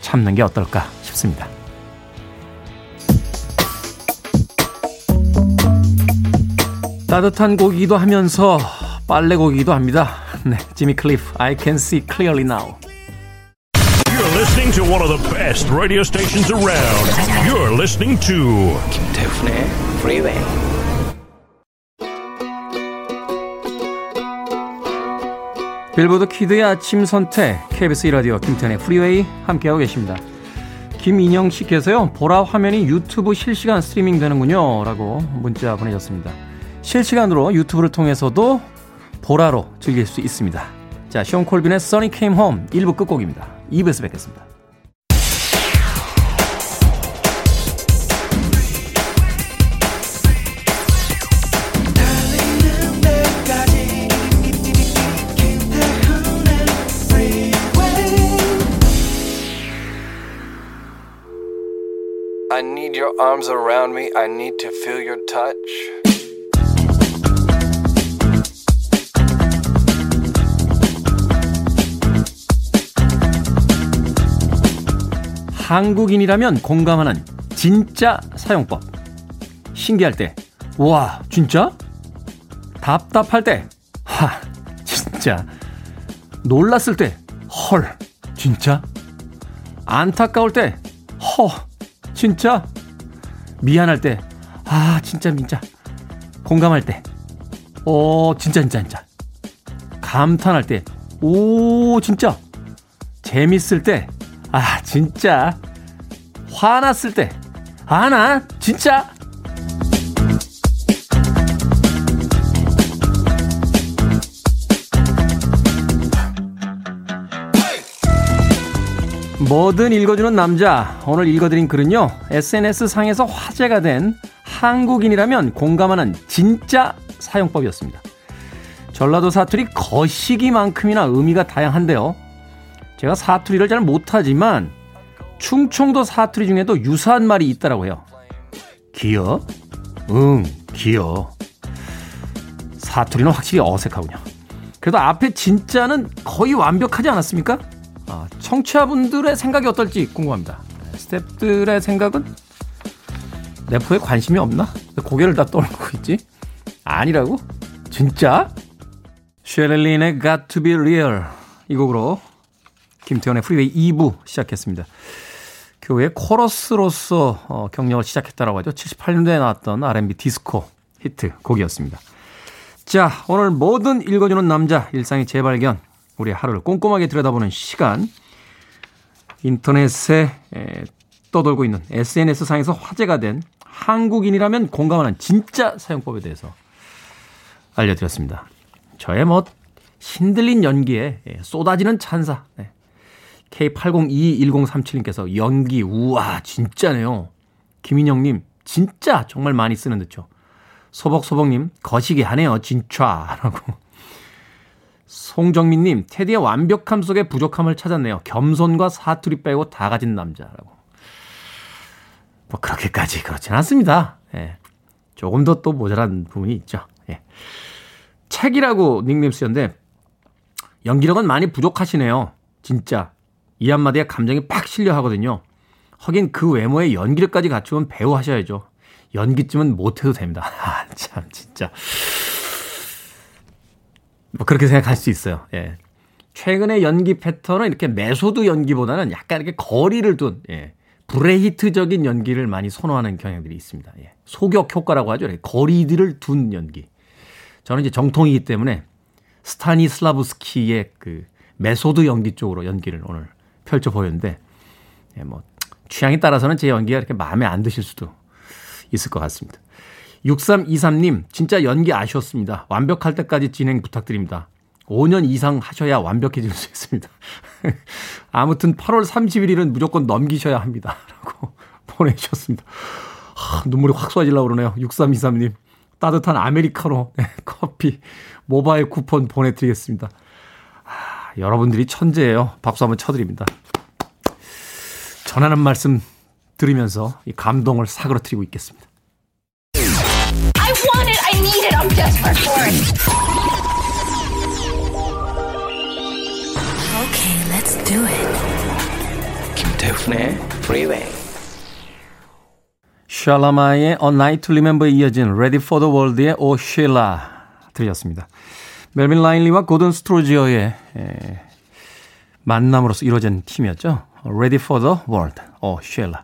Speaker 1: 참는 게 어떨까 싶습니다. 따뜻한 고기도 하면서 빨래 고기도 합니다. 네, 지미 클리프, I can see clearly now.
Speaker 3: You're listening to one of the best radio stations around. You're listening to 김태훈의 Freeway.
Speaker 1: Billboard kid의 아침 선택 KBS 1라디오 김태훈의 Freeway 함께하고 계십니다. 김인영 씨께서요. 보라 화면이 유튜브 실시간 스트리밍 되는군요. 라고 문자 보내셨습니다. 실시간으로 유튜브를 통해서도 보라로 즐길 수 있습니다. 자, Shawn Colvin의 Sunny Came Home 1부 끝곡입니다. 2부에서 뵙겠습니다. Your arms around me. I need to feel your touch. 한국인이라면 공감하는 진짜 사용법. 신기할 때, 와, 진짜? 답답할 때, 하, 진짜. 놀랐을 때, 헐, 진짜? 안타까울 때, 허, 진짜? 미안할 때, 아, 진짜, 진짜. 공감할 때, 어, 진짜, 진짜, 진짜. 감탄할 때, 오, 진짜. 재밌을 때, 아, 진짜. 화났을 때. 아, 나, 진짜. 뭐든 읽어주는 남자. 오늘 읽어드린 글은요. SNS 상에서 화제가 된 한국인이라면 공감하는 진짜 사용법이었습니다. 전라도 사투리 거시기만큼이나 의미가 다양한데요. 제가 사투리를 잘 못하지만 충청도 사투리 중에도 유사한 말이 있다라고 해요. 기어? 응, 기어. 사투리는 확실히 어색하군요. 그래도 앞에 진짜는 거의 완벽하지 않았습니까? 아, 청취자분들의 생각이 어떨지 궁금합니다. 스탭들의 생각은 내포에 관심이 없나? 고개를 다 떨고 있지? 아니라고? 진짜? Cheryl Lynn의 Got to be real 이 곡으로 김태훈의 Freeway 2부 시작했습니다. 교회 코러스로서 어, 경력을 시작했다라고 하죠. 78년도에 나왔던 R&B 디스코 히트 곡이었습니다. 자, 오늘 뭐든 읽어주는 남자 일상의 재발견 우리 하루를 꼼꼼하게 들여다보는 시간 인터넷에 에, 떠돌고 있는 SNS상에서 화제가 된 한국인이라면 공감하는 진짜 사용법에 대해서 알려드렸습니다. 저의 뭐 신들린 연기에 쏟아지는 찬사 네. K80211037님께서 연기, 우와, 진짜네요. 김인영님, 진짜 정말 많이 쓰는 듯죠. 소복소복님, 거시기 하네요, 진짜. [laughs] 라고. 송정민님, 테디의 완벽함 속에 부족함을 찾았네요. 겸손과 사투리 빼고 다 가진 남자라고. 뭐, 그렇게까지 그렇진 않습니다. 예. 조금 더 또 모자란 부분이 있죠. 예. 책이라고 닉네임 쓰였는데, 연기력은 많이 부족하시네요. 진짜. 이 한마디에 감정이 팍 실려 하거든요. 하긴 그 외모에 연기력까지 갖추면 배우 하셔야죠. 연기쯤은 못해도 됩니다. [laughs] 아, 참, 진짜. 뭐 그렇게 생각할 수 있어요. 예. 최근의 연기 패턴은 이렇게 method 연기보다는 약간 이렇게 거리를 둔, 예. 브레히트적인 연기를 많이 선호하는 경향들이 있습니다. 예. 소격 효과라고 하죠. 거리들을 둔 연기. 저는 이제 정통이기 때문에 스타니슬라브스키의 그 method 연기 쪽으로 연기를 오늘 펼쳐 보였는데, 예, 뭐, 취향에 따라서는 제 연기가 이렇게 마음에 안 드실 수도 있을 것 같습니다. 6323님, 진짜 연기 아쉬웠습니다. 완벽할 때까지 진행 부탁드립니다. 5년 이상 하셔야 완벽해질 수 있습니다. [laughs] 아무튼 8월 31일은 무조건 넘기셔야 합니다. [laughs] 라고 보내주셨습니다. 하, 눈물이 확 쏟아지려고 그러네요. 6323님. 따뜻한 아메리카노, 네, 커피, 모바일 쿠폰 보내드리겠습니다. 아, 여러분들이 천재예요. 박수 한번 쳐드립니다. 전하는 말씀 들으면서 이 감동을 사그러뜨리고 있겠습니다. I want it, I need it, I'm desperate for it. Okay, let's do it. 김태훈의 Freeway. Shalamar의 A Night to Remember에 이어진 Ready for the World의 Oh Sheila 들으셨습니다. Melvin Riley와 Gordon Strozier의 에, 만남으로서 이루어진 팀이었죠. Ready for the World, Oh Sheila.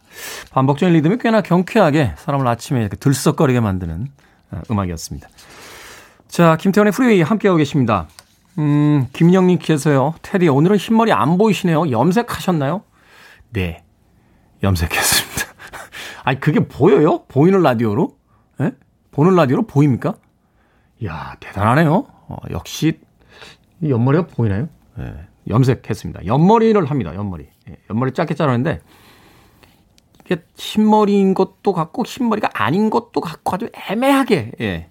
Speaker 1: 반복적인 리듬이 꽤나 경쾌하게 사람을 아침에 이렇게 들썩거리게 만드는 음악이었습니다. 자, 김태훈의 Freeway 함께하고 계십니다. 음, 김영님께서요. 테디, 오늘은 흰머리 안 보이시네요. 염색하셨나요? 네. 염색했습니다. [laughs] 아니, 그게 보여요? 보이는 라디오로? 예? 보는 라디오로 보입니까? 이야, 대단하네요. 어, 역시, 이 옆머리가 보이나요? 예. 염색했습니다. 옆머리를 합니다. 옆머리. 예. 옆머리 짧게 자르는데, 흰머리인 것도 같고, 흰머리가 아닌 것도 같고, 아주 애매하게, 예.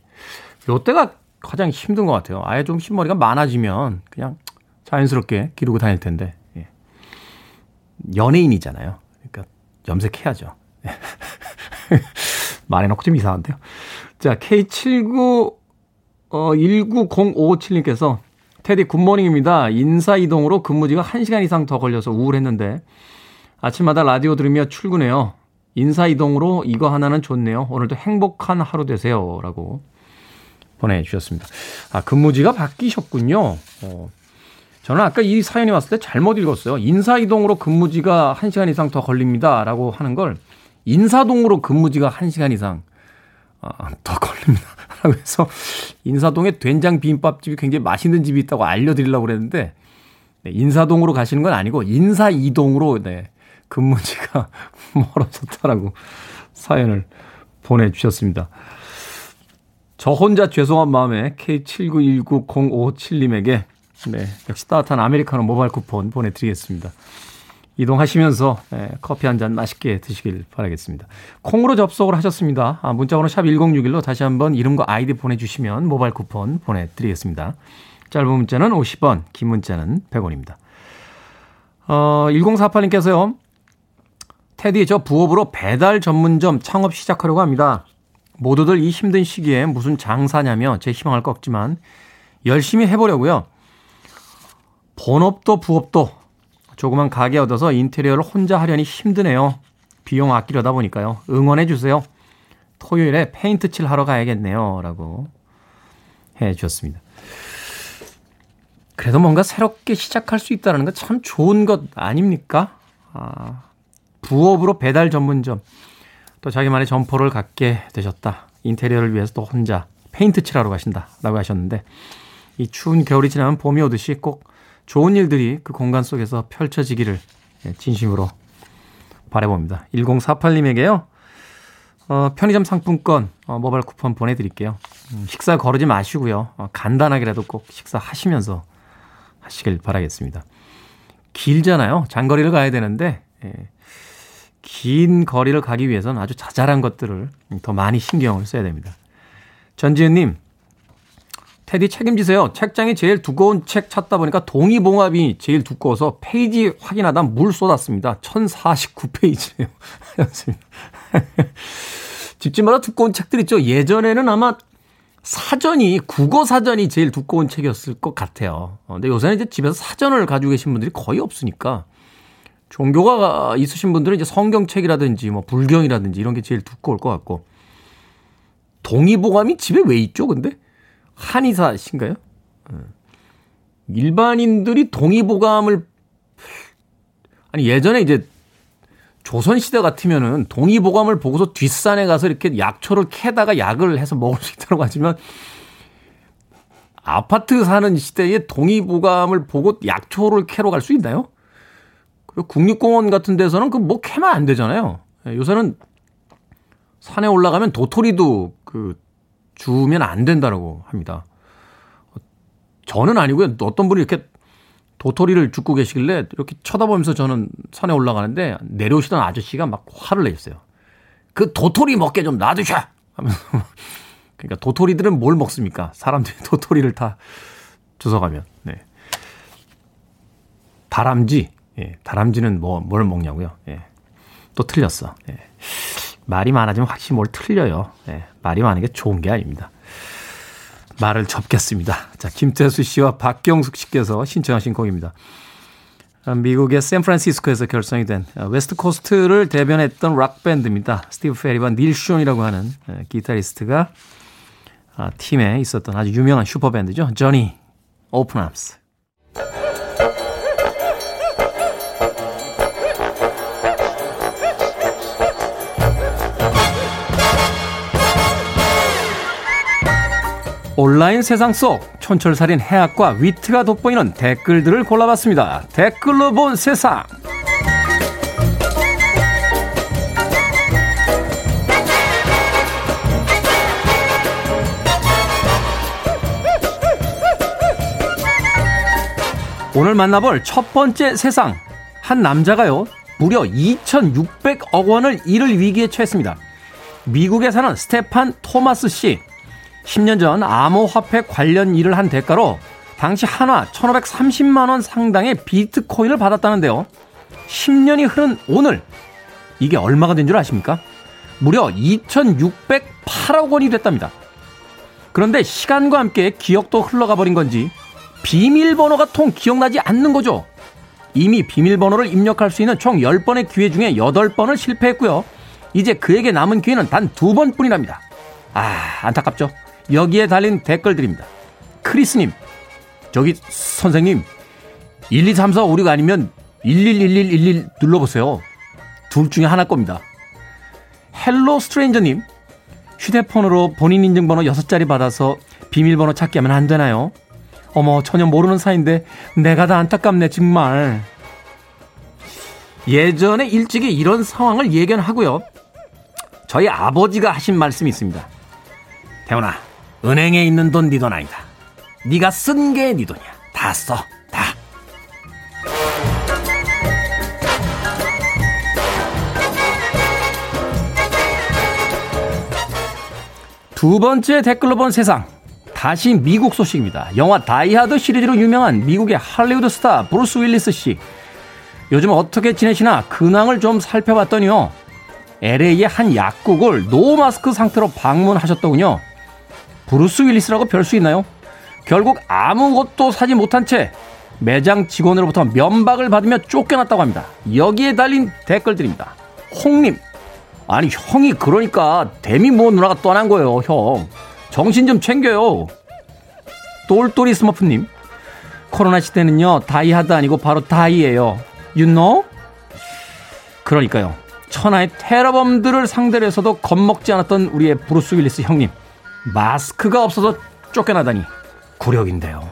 Speaker 1: 요때가 가장 힘든 것 같아요. 아예 좀 흰머리가 많아지면 그냥 자연스럽게 기르고 다닐 텐데. 예. 연예인이잖아요. 그러니까 염색해야죠. 예. [laughs] 말해놓고 좀 이상한데요. 자, K79, 어, 19057님께서 테디 good morning입니다. 인사 이동으로 근무지가 1시간 이상 더 걸려서 우울했는데 아침마다 라디오 들으며 출근해요. 인사이동으로 이거 하나는 좋네요. 오늘도 행복한 하루 되세요. 라고 보내주셨습니다. 아, 근무지가 바뀌셨군요. 어, 저는 아까 이 사연이 왔을 때 잘못 읽었어요. 인사이동으로 근무지가 1시간 이상 더 걸립니다. 라고 하는 걸 인사동으로 근무지가 1시간 이상 어, 더 걸립니다. [laughs] 라고 해서 인사동에 된장 비빔밥집이 굉장히 맛있는 집이 있다고 알려드리려고 그랬는데 네, 인사동으로 가시는 건 아니고 인사이동으로 네, 근무지가 [laughs] 멀어졌다라고 사연을 보내주셨습니다. 저 혼자 죄송한 마음에 K79190557님에게 네, 역시 따뜻한 아메리카노 모바일 쿠폰 보내드리겠습니다. 이동하시면서 네, 커피 한 잔 맛있게 드시길 바라겠습니다. 콩으로 접속을 하셨습니다. 아, 문자번호 샵 1061로 다시 한번 이름과 아이디 보내주시면 모바일 쿠폰 보내드리겠습니다. 짧은 문자는 50원, 긴 문자는 100원입니다. 어, 1048님께서요. 테디, 저 부업으로 배달 전문점 창업 시작하려고 합니다. 모두들 이 힘든 시기에 무슨 장사냐며 제 희망을 꺾지만 열심히 해보려고요. 본업도 부업도 조그만 가게 얻어서 인테리어를 혼자 하려니 힘드네요. 비용 아끼려다 보니까요. 응원해 주세요. 토요일에 페인트 칠 하러 가야겠네요. 라고 해 주셨습니다. 그래도 뭔가 새롭게 시작할 수 있다는 건 참 좋은 것 아닙니까? 아, 부업으로 배달 전문점. 또 자기만의 점포를 갖게 되셨다. 인테리어를 위해서 또 혼자 페인트 칠하러 가신다. 라고 하셨는데 이 추운 겨울이 지나면 봄이 오듯이 꼭 좋은 일들이 그 공간 속에서 펼쳐지기를 예, 진심으로 바라봅니다. 1048님에게요. 어, 편의점 상품권 어, 모바일 쿠폰 보내드릴게요. 음, 식사 거르지 마시고요. 어, 간단하게라도 꼭 식사하시면서 하시길 바라겠습니다. 길잖아요. 장거리를 가야 되는데 예, 긴 거리를 가기 위해서는 아주 자잘한 것들을 더 많이 신경을 써야 됩니다. 전지현님, 테디 책임지세요. 책장이 제일 두꺼운 책 찾다 보니까 동의봉합이 제일 두꺼워서 페이지 확인하다 물 쏟았습니다. 1049페이지네요. [laughs] 집집마다 두꺼운 책들 있죠. 예전에는 아마 사전이, 국어 사전이 제일 두꺼운 책이었을 것 같아요. 어, 근데 요새는 이제 집에서 사전을 가지고 계신 분들이 거의 없으니까 종교가 있으신 분들은 이제 성경책이라든지 뭐 불경이라든지 이런 게 제일 두꺼울 것 같고 동의보감이 집에 왜 있죠? 근데 한의사신가요? 예. 일반인들이 동의보감을 아니 예전에 이제 조선시대 같으면은 동의보감을 보고서 뒷산에 가서 이렇게 약초를 캐다가 약을 해서 먹을 수 있다고 하지만 아파트 사는 시대에 동의보감을 보고 약초를 캐러 갈 수 있나요? 그리고 국립공원 같은 데서는 그 뭐 캐면 안 되잖아요. 예, 요새는 산에 올라가면 도토리도 그 주면 안 된다라고 합니다. 저는 아니고요. 어떤 분이 이렇게 도토리를 죽고 계시길래 이렇게 쳐다보면서 저는 산에 올라가는데 내려오시던 아저씨가 막 화를 내셨어요. 그 도토리 먹게 좀 놔두셔! 하면서. [laughs] 그러니까 도토리들은 뭘 먹습니까? 사람들이 도토리를 다 주워가면. 네. 다람쥐. 예, 다람쥐는 뭐, 뭘 먹냐고요? 예. 또 틀렸어. 예. 말이 많아지면 확실히 뭘 틀려요. 예. 말이 많은 게 좋은 게 아닙니다. 말을 접겠습니다. 자, 김태수 씨와 박경숙 씨께서 신청하신 곡입니다. 미국의 샌프란시스코에서 결성이 된 West Coast를 대변했던 락밴드입니다. 스티브 페리와 닐 숀이라고 하는 기타리스트가 팀에 있었던 아주 유명한 슈퍼밴드죠. Journey Open Arms. 온라인 세상 속 촌철살인 해학과 위트가 돋보이는 댓글들을 골라봤습니다. 댓글로 본 세상. 오늘 만나볼 첫 번째 세상. 한 남자가요, 무려 2,600억 원을 잃을 위기에 처했습니다. 미국에 사는 스테판 토마스 씨. 10년 전 암호화폐 관련 일을 한 대가로 당시 한화 1,530만원 상당의 비트코인을 받았다는데요. 10년이 흐른 오늘, 이게 얼마가 된 줄 아십니까? 무려 2,608억 원이 됐답니다. 그런데 시간과 함께 기억도 흘러가 버린 건지 비밀번호가 통 기억나지 않는 거죠. 이미 비밀번호를 입력할 수 있는 총 10번의 기회 중에 8번을 실패했고요. 이제 그에게 남은 기회는 단 두 번뿐이랍니다. 아, 안타깝죠. 여기에 달린 댓글들입니다. 크리스님, 저기 선생님, 1, 2, 3, 4, 5, 6 아니면 111111 눌러보세요. 둘 중에 하나 겁니다. Hello Stranger님, 휴대폰으로 본인 인증번호 6자리 받아서 비밀번호 찾기 하면 안 되나요? 어머, 전혀 모르는 사이인데 내가 다 안타깝네, 정말. 예전에 일찍이 이런 상황을 예견하고요. 저희 아버지가 하신 말씀이 있습니다. 태훈아, 은행에 있는 돈 네돈 아니다. 네가 쓴 게 네 돈이야. 다 써. 다. 두 번째 댓글로 본 세상. 다시 미국 소식입니다. 영화 다이하드 시리즈로 유명한 미국의 할리우드 스타 브루스 윌리스 씨. 요즘 어떻게 지내시나 근황을 좀 살펴봤더니요. LA의 한 약국을 no mask 상태로 방문하셨더군요. 브루스 윌리스라고 별 수 있나요? 결국 아무것도 사지 못한 채 매장 직원으로부터 면박을 받으며 쫓겨났다고 합니다. 여기에 달린 댓글들입니다. 홍님, 아니 형이 그러니까 데미 무어 누나가 떠난 거예요, 형. 정신 좀 챙겨요. 똘똘이 스머프님, 코로나 시대는요 다이하드 아니고 바로 die예요. You know? 그러니까요. 천하의 테러범들을 상대로 해서도 겁먹지 않았던 우리의 브루스 윌리스 형님. 마스크가 없어서 쫓겨나다니 굴욕인데요.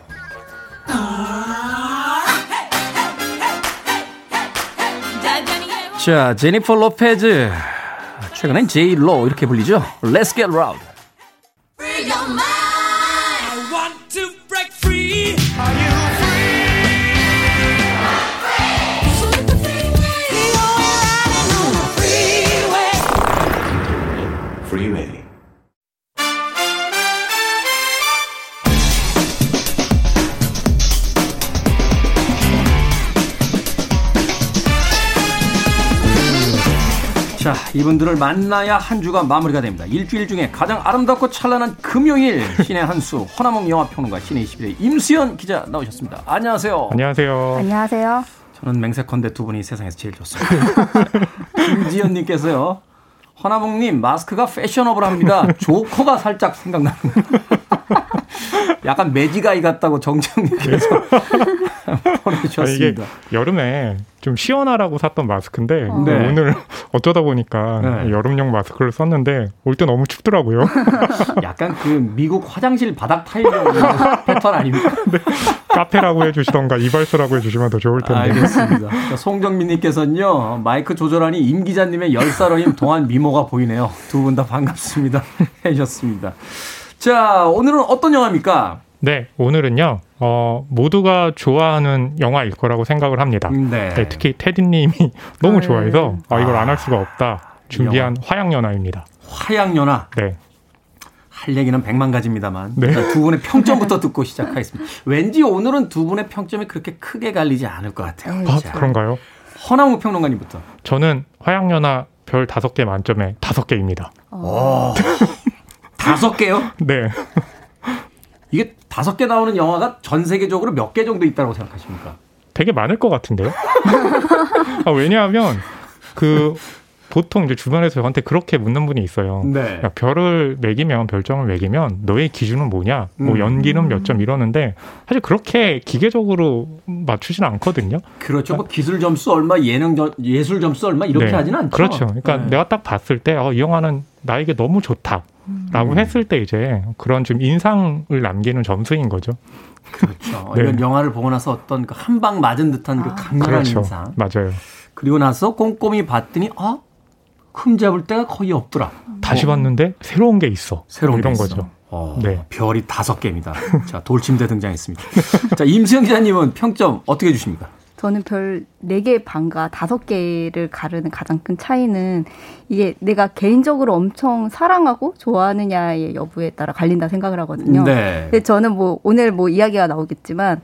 Speaker 1: 자, 제니퍼 로페즈. 최근엔 제이로 이렇게 불리죠. Let's get loud. 이분들을 만나야 한 주가 마무리가 됩니다. 일주일 중에 가장 아름답고 찬란한 금요일 신의 한수 허나몽 영화평론가 신의 21의 임수연 기자 나오셨습니다. 안녕하세요.
Speaker 4: 안녕하세요.
Speaker 5: 안녕하세요.
Speaker 1: 저는 맹세컨대 두 분이 세상에서 제일 좋습니다. [laughs] 김지연님께서요. 허나몽님 마스크가 패셔너블합니다. 조커가 살짝 생각나는. [laughs] 약간 매지가이 같다고 정정님께서 [laughs] 보내주셨습니다.
Speaker 4: 여름에 좀 시원하라고 샀던 마스크인데 어. 네. 오늘 [laughs] 어쩌다 보니까 네. 여름용 마스크를 썼는데 올 때 너무 춥더라고요. [laughs]
Speaker 1: 약간 그 미국 화장실 바닥 타일 [laughs] 패턴 아닙니까? 네.
Speaker 4: 카페라고 해주시던가 이발소라고 해주시면 더 좋을 텐데.
Speaker 1: 알겠습니다. 송정민님께서는요 마이크 조절하니 임 기자님의 열사로인 동안 미모가 보이네요. 두 분 다 반갑습니다. 해주셨습니다. 자 오늘은 어떤 영화입니까?
Speaker 4: 네, 오늘은요, 어, 모두가 좋아하는 영화일 거라고 생각을 합니다. 네. 네 특히 테디님이 [laughs] 너무 아, 좋아해서, 아, 이걸 안 할 수가 없다. 준비한 화양연화입니다.
Speaker 1: 화양연화? 네. 할 얘기는 백만 가지입니다만 네. 두 분의 평점부터 듣고 시작하겠습니다. 왠지 오늘은 두 분의 평점이 그렇게 크게 갈리지 않을 것 같아요.
Speaker 4: 아, 자, 그런가요?
Speaker 1: 허나무 평론가님부터.
Speaker 4: 저는 화양연화 별 다섯 개 만점에 다섯 개입니다.
Speaker 1: 다섯 개요? [laughs]
Speaker 4: 네.
Speaker 1: 이게 다섯 개 나오는 영화가 전 세계적으로 몇 개 정도 있다고 생각하십니까?
Speaker 4: 되게 많을 것 같은데요? [laughs] 아, 왜냐하면 그 보통 이제 주변에서 저한테 그렇게 묻는 분이 있어요. 네. 야, 별을 매기면 별점을 매기면 너의 기준은 뭐냐? 뭐 음. 연기는 몇점 이러는데 사실 그렇게 기계적으로 맞추지는 않거든요.
Speaker 1: 그렇죠. 뭐 기술 점수 얼마, 예능 점, 예술 점수 얼마 이렇게 네. 하지는 않죠.
Speaker 4: 그렇죠. 그러니까 네. 내가 딱 봤을 때 어, 이 영화는 나에게 너무 좋다. 라고 음. 했을 때 이제 그런 좀 인상을 남기는 점수인 거죠.
Speaker 1: 그렇죠. [laughs] 네. 이런 영화를 보고 나서 어떤 그 한 방 맞은 듯한 그 아. 강렬한 그렇죠. 인상.
Speaker 4: 맞아요.
Speaker 1: 그리고 나서 꼼꼼히 봤더니 아 흠잡을 데가 거의 없더라.
Speaker 4: 다시 뭐. 봤는데 새로운 게 있어.
Speaker 1: 새로운
Speaker 4: 이런 거죠.
Speaker 1: 어, 네. 별이 다섯 개입니다. [laughs] 자 돌침대 등장했습니다. 자 임수영 기자님은 평점 어떻게 주십니까?
Speaker 5: 저는 별 4개 반과 5개를 가르는 가장 큰 차이는 이게 내가 개인적으로 엄청 사랑하고 좋아하느냐의 여부에 따라 갈린다 생각을 하거든요. 네. 근데 저는 뭐 오늘 뭐 이야기가 나오겠지만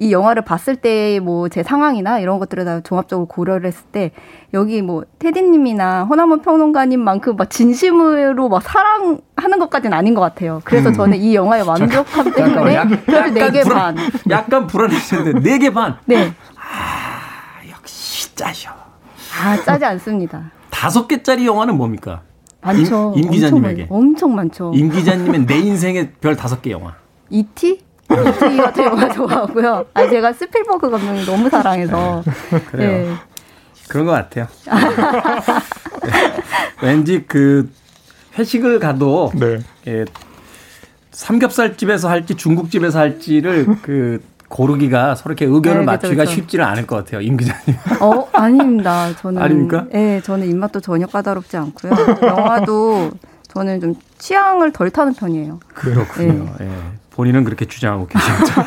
Speaker 5: 이 영화를 봤을 때 뭐 제 상황이나 이런 것들을 다 종합적으로 고려를 했을 때 여기 뭐 테디님이나 허나문 평론가님만큼 막 진심으로 막 사랑하는 것까지는 아닌 것 같아요. 그래서 음. 저는 이 영화에 만족함 때문에 별 4개 반.
Speaker 1: 약간 불안해지는데 4개 반.
Speaker 5: 네.
Speaker 1: 아, 짜셔.
Speaker 5: 아, 짜지 않습니다. [laughs]
Speaker 1: 다섯 개짜리 영화는 뭡니까?
Speaker 5: 많죠.
Speaker 1: 임, 임 기자님에게.
Speaker 5: 엄청, 엄청 많죠.
Speaker 1: 임 기자님의 내 인생의 별 다섯 개 영화.
Speaker 5: 이티? 이티 같은 영화 좋아하고요. 아, 제가 스필버그 감독님 너무 사랑해서.
Speaker 1: 네. [laughs] 그래요. 네. 그런 것 같아요. 네. 왠지 그 회식을 가도 네. 예, 삼겹살집에서 할지 중국집에서 할지를 그 고르기가 서로 이렇게 의견을 네, 맞추기가 그렇죠. 쉽지는 않을 것 같아요. 임 기자님.
Speaker 5: 어, 아닙니다. 저는.
Speaker 1: 아닙니까?
Speaker 5: 네, 저는 입맛도 전혀 까다롭지 않고요. 영화도 저는 좀 취향을 덜 타는 편이에요.
Speaker 1: 그렇군요. 네. 네. 본인은 그렇게 주장하고 계십니다.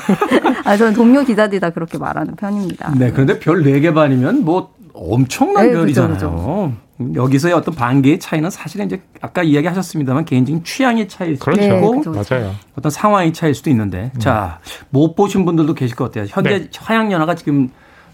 Speaker 1: [laughs]
Speaker 5: 아, 저는 동료 기자들이 다 그렇게 말하는 편입니다.
Speaker 1: 네, 그런데 별 4개 반이면 뭐 엄청난 네, 별이잖아요. 그렇죠, 그렇죠. 여기서의 어떤 반개의 차이는 사실은 이제 아까 이야기하셨습니다만 개인적인 취향의 차이일 수도
Speaker 4: 그렇죠.
Speaker 1: 있고
Speaker 4: 네, 그렇죠. 맞아요.
Speaker 1: 어떤 상황의 차이일 수도 있는데 음. 자 못 보신 분들도 계실 것 같아요. 현재 네. 화양연화가 지금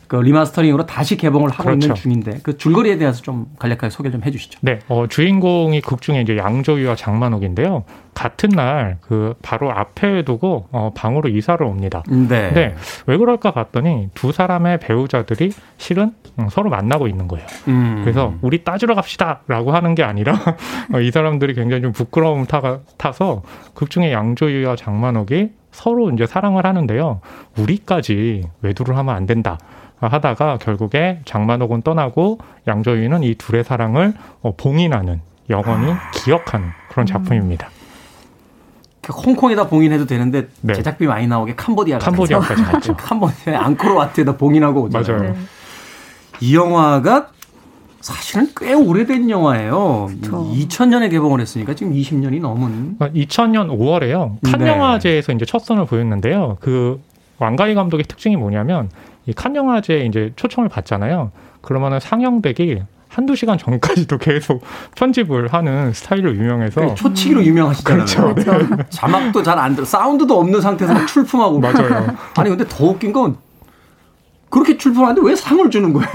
Speaker 1: 그 remastering으로 다시 개봉을 하고 그렇죠. 있는 중인데 그 줄거리에 대해서 좀 간략하게 소개를 좀 해주시죠.
Speaker 4: 네, 어, 주인공이 극 중에 이제 양조위와 장만옥인데요. 같은 날 그 바로 앞에 두고 어, 방으로 이사를 옵니다. 네. 네. 왜 그럴까 봤더니 두 사람의 배우자들이 실은 음, 서로 만나고 있는 거예요. 음. 그래서 우리 따지러 갑시다라고 하는 게 아니라 [laughs] 어, 이 사람들이 굉장히 좀 부끄러움 타가, 타서 극 중에 양조위와 장만옥이 서로 이제 사랑을 하는데요. 우리까지 외도를 하면 안 된다. 하다가 결국에 장만옥은 떠나고 양조위는 이 둘의 사랑을 어, 봉인하는 영원히 아. 기억하는 그런 음. 작품입니다.
Speaker 1: 그 홍콩에다 봉인해도 되는데 네. 제작비 많이 나오게 캄보디아
Speaker 4: 캄보디아까지 갔죠. [laughs]
Speaker 1: 캄보디아 앙코르와트에다 봉인하고
Speaker 4: 오잖아요. 맞아요. 네.
Speaker 1: 이 영화가 사실은 꽤 오래된 영화예요. 그렇죠. 2000년에 개봉을 했으니까 지금 20년이 넘은.
Speaker 4: 2000년 5월에요. 칸 네. 영화제에서 이제 첫 선을 보였는데요. 그 왕가희 감독의 특징이 뭐냐면 이칸 영화제에 이제 초청을 받잖아요. 그러면은 상영되기 한두 시간 전까지도 [laughs] 계속 편집을 하는 스타일로 유명해서
Speaker 1: 초치기로 유명하시잖아요. 그렇죠. 그렇죠. [laughs] 자막도 잘 안 들어, 사운드도 없는 상태에서 출품하고
Speaker 4: 맞아요. [laughs]
Speaker 1: 아니 근데 더 웃긴 건 그렇게 출품하는데 왜 상을 주는 거예요?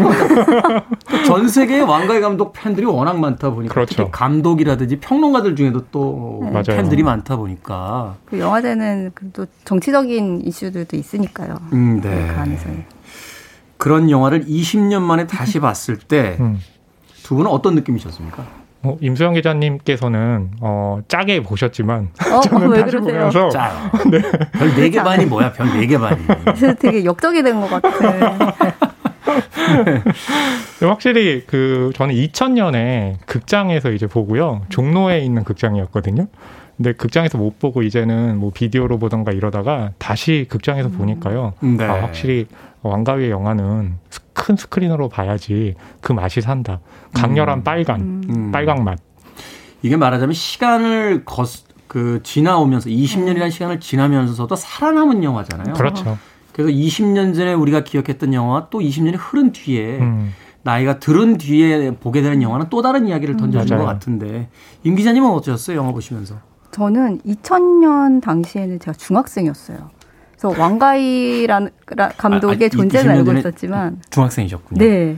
Speaker 1: 전 세계의 왕가희 감독 팬들이 워낙 많다 보니까 그렇죠. 특히 감독이라든지 평론가들 중에도 또 네. 팬들이 많다 보니까
Speaker 5: 그 영화제는 그또 정치적인 이슈들도 있으니까요. 음, 네. 그 안에서.
Speaker 1: 그런 영화를 20년 만에 다시 [laughs] 봤을 때두 음. 분은 어떤 느낌이셨습니까?
Speaker 4: 뭐 임수영 기자님께서는 어 짜게 보셨지만 어, 저는 왜 다시 그러세요? 보면서
Speaker 1: 짜. [laughs] 네. 별 4개 반이 뭐야? 별 4개 반이. [laughs]
Speaker 5: 그래서 되게 역적이 된 것 같아.
Speaker 4: 네. 확실히 그 저는 2000년에 극장에서 이제 보고요. 종로에 있는 극장이었거든요. 근데 극장에서 못 보고 이제는 뭐 비디오로 보던가 이러다가 다시 극장에서 음. 보니까요. 네. 아, 확실히 왕가위의 영화는 큰 스크린으로 봐야지 그 맛이 산다. 강렬한 음. 빨간, 음. 빨강 맛.
Speaker 1: 이게 말하자면 시간을 거, 그 지나오면서 20년이라는 시간을 지나면서도 살아남은 영화잖아요.
Speaker 4: 그렇죠.
Speaker 1: 그래서 20년 전에 우리가 기억했던 영화 또 20년이 흐른 뒤에 음. 나이가 들은 뒤에 보게 되는 영화는 또 다른 이야기를 던져준 음. 것 같은데 임 기자님은 어쩌셨어요 영화 보시면서?
Speaker 5: 저는 2000년 당시에는 제가 중학생이었어요. 그래서 왕가이라는 감독의 아, 아, 존재는 알고 있었지만
Speaker 1: 중학생이셨군요.
Speaker 5: 네.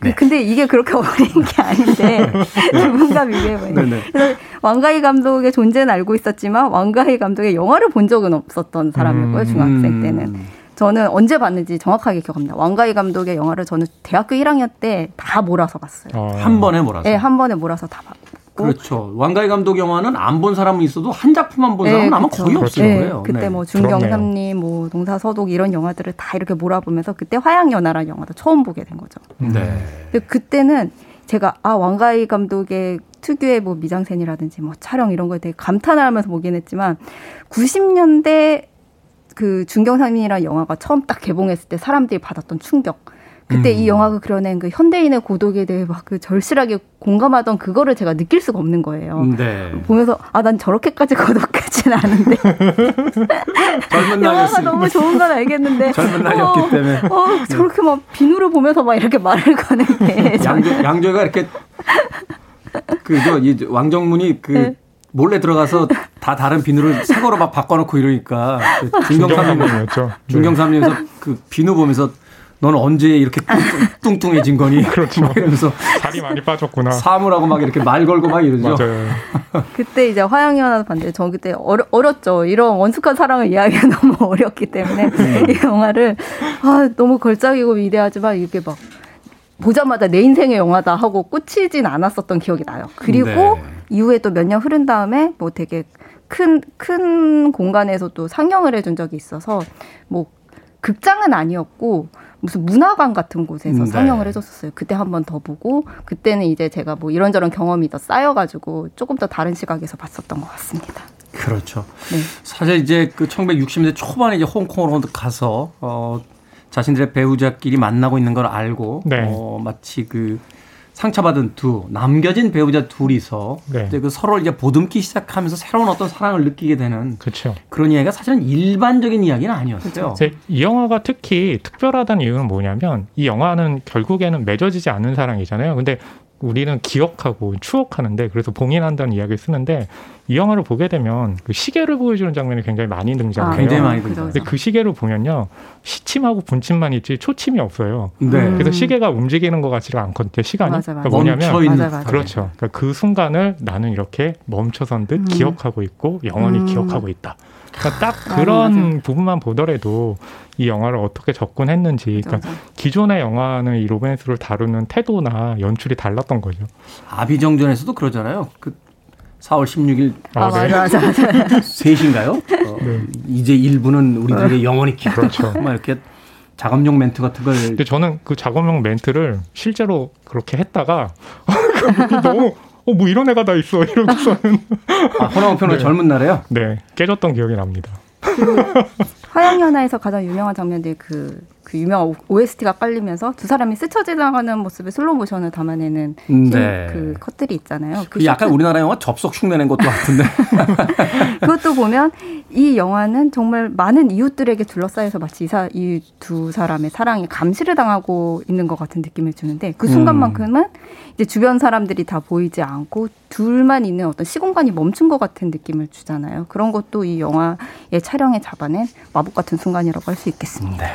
Speaker 5: 그 네. 근데 이게 그렇게 [laughs] 어린 게 아닌데 [laughs] 두 분과 비교해보니 네, 그래서 왕가희 감독의 존재는 알고 있었지만 왕가희 감독의 영화를 본 적은 없었던 사람이었고요 음. 중학생 때는 저는 언제 봤는지 정확하게 기억합니다. 왕가희 감독의 영화를 저는 대학교 1학년 때 다 몰아서 봤어요.
Speaker 1: 어. 한 번에 몰아서?
Speaker 5: 네, 한 번에 몰아서 다 봤고.
Speaker 1: 그렇죠. 왕가희 감독 영화는 안 본 사람은 있어도 한 작품만 본 네, 사람은 아마 그렇죠. 거의 없을 네, 거예요.
Speaker 5: 그때 네. 뭐 중경삼리, 뭐 동사서독 이런 영화들을 다 이렇게 몰아보면서 그때 화양연화라는 영화도 처음 보게 된 거죠. 네. 근데 그때는 제가 아 왕가희 감독의 특유의 뭐 미장센이라든지 뭐 촬영 이런 거에 되게 감탄을 하면서 보긴 했지만 90년대 그 중경삼인이라는 영화가 처음 딱 개봉했을 때 사람들이 받았던 충격. 그때 음. 이 영화가 그려낸 그 현대인의 고독에 대해 막 그 절실하게 공감하던 그거를 제가 느낄 수가 없는 거예요. 네. 보면서 아 난 저렇게까지 [laughs] 고독하진 않은데. 젊은 영화가 너무 좋은 건 알겠는데.
Speaker 1: 젊은 나이였기 어, 때문에.
Speaker 5: 어, 저렇게 막 비누를 보면서 막 이렇게 말을 거는 게. [laughs]
Speaker 1: 양조, 양조가 이렇게 그저 왕정문이 그 네. 몰래 들어가서 다 다른 비누를 새 거로 막 바꿔놓고 이러니까 그 중경삼림이었죠. 중경삼림에서 그 비누 보면서 너는 언제 이렇게 뚱뚱, 해진 거니? [laughs]
Speaker 4: 그렇죠. 이러면서 살이 많이 빠졌구나.
Speaker 1: 사물하고 막 이렇게 말 걸고 막 이러죠.
Speaker 4: 맞아요. [laughs]
Speaker 5: 그때 이제 화양연화 봤는데 저 그때 어려, 어렸죠. 이런 원숙한 사랑을 이야기가 [laughs] 너무 어렵기 때문에 네. 이 영화를 아, 너무 걸작이고 위대하지만 이게 막 보자마자 내 인생의 영화다 하고 꽂히진 않았었던 기억이 나요. 그리고 네. 이후에 또 몇 년 흐른 다음에 뭐 되게 큰, 큰 공간에서 또 상영을 해준 적이 있어서 뭐 극장은 아니었고 무슨 문화관 같은 곳에서 네. 상영을 해줬었어요. 그때 한 번 더 보고 그때는 이제 제가 뭐 이런저런 경험이 더 쌓여가지고 조금 더 다른 시각에서 봤었던 것 같습니다.
Speaker 1: 그렇죠. 네. 사실 이제 그 1960년대 초반에 이제 홍콩으로 가서 어 자신들의 배우자끼리 만나고 있는 걸 알고 네. 어 마치 그 상처받은 두 남겨진 배우자 둘이서 네. 그 서로 이제 보듬기 시작하면서 새로운 어떤 사랑을 느끼게 되는
Speaker 4: 그렇죠.
Speaker 1: 그런 이야기가 사실은 일반적인 이야기는 아니었어요.
Speaker 4: 그렇죠. 이 영화가 특히 특별하다는 이유는 뭐냐면 이 영화는 결국에는 맺어지지 않는 사랑이잖아요. 근데 우리는 기억하고 추억하는데 그래서 봉인한다는 이야기를 쓰는데 이 영화를 보게 되면 그 시계를 보여주는 장면이 굉장히 많이 등장해요. 아,
Speaker 1: 굉장히 많이 등장.
Speaker 4: 근데 그 시계를 보면요 시침하고 분침만 있지 초침이 없어요. 네. 그래서 시계가 움직이는 것 같지가 않거든요. 시간이. 맞아, 맞아. 그러니까 뭐냐면
Speaker 5: 맞아.
Speaker 4: 그렇죠. 그러니까 그 순간을 나는 이렇게 멈춰선 듯 음. 기억하고 있고 영원히 음. 기억하고 있다. 그러니까 딱 그런 아, 부분만 보더라도 이 영화를 어떻게 접근했는지 그러니까 기존의 영화는 이 로맨스를 다루는 태도나 연출이 달랐던 거죠.
Speaker 1: 아비정전에서도 그러잖아요. 그 4월 16일
Speaker 5: 아, 네. 맞아, 맞아, 맞아.
Speaker 1: 3시인가요? [laughs] 어, 네. 이제 일부는 우리들에게 어. 영원히 기억. 그렇죠. 막 이렇게 작업용 멘트 같은 걸.
Speaker 4: 근데 저는 그 작업용 멘트를 실제로 그렇게 했다가 [laughs] 너무 어, 뭐 이런 애가 다 있어. 이러고서는. [laughs]
Speaker 1: 아, 평의 네. 젊은 날에요?
Speaker 4: 네. 깨졌던 기억이 납니다.
Speaker 5: 그 화양연화에서 가장 유명한 장면들이 그, 그 유명한 OST가 깔리면서 두 사람이 스쳐 지나가는 모습에 슬로우 모션을 담아내는 네. 그 컷들이 있잖아요.
Speaker 1: 그 약간 컷... 우리나라 영화 접속 흉내낸 것도 같은데. [laughs]
Speaker 5: 그것도 보면 이 영화는 정말 많은 이웃들에게 둘러싸여서 마치 이 두 사람의 사랑에 감시를 당하고 있는 것 같은 느낌을 주는데 그 순간만큼은 이제 주변 사람들이 다 보이지 않고 둘만 있는 어떤 시공간이 멈춘 것 같은 느낌을 주잖아요. 그런 것도 이 영화의 촬영에 잡아낸 마법 같은 순간이라고 할 수 있겠습니다. 네.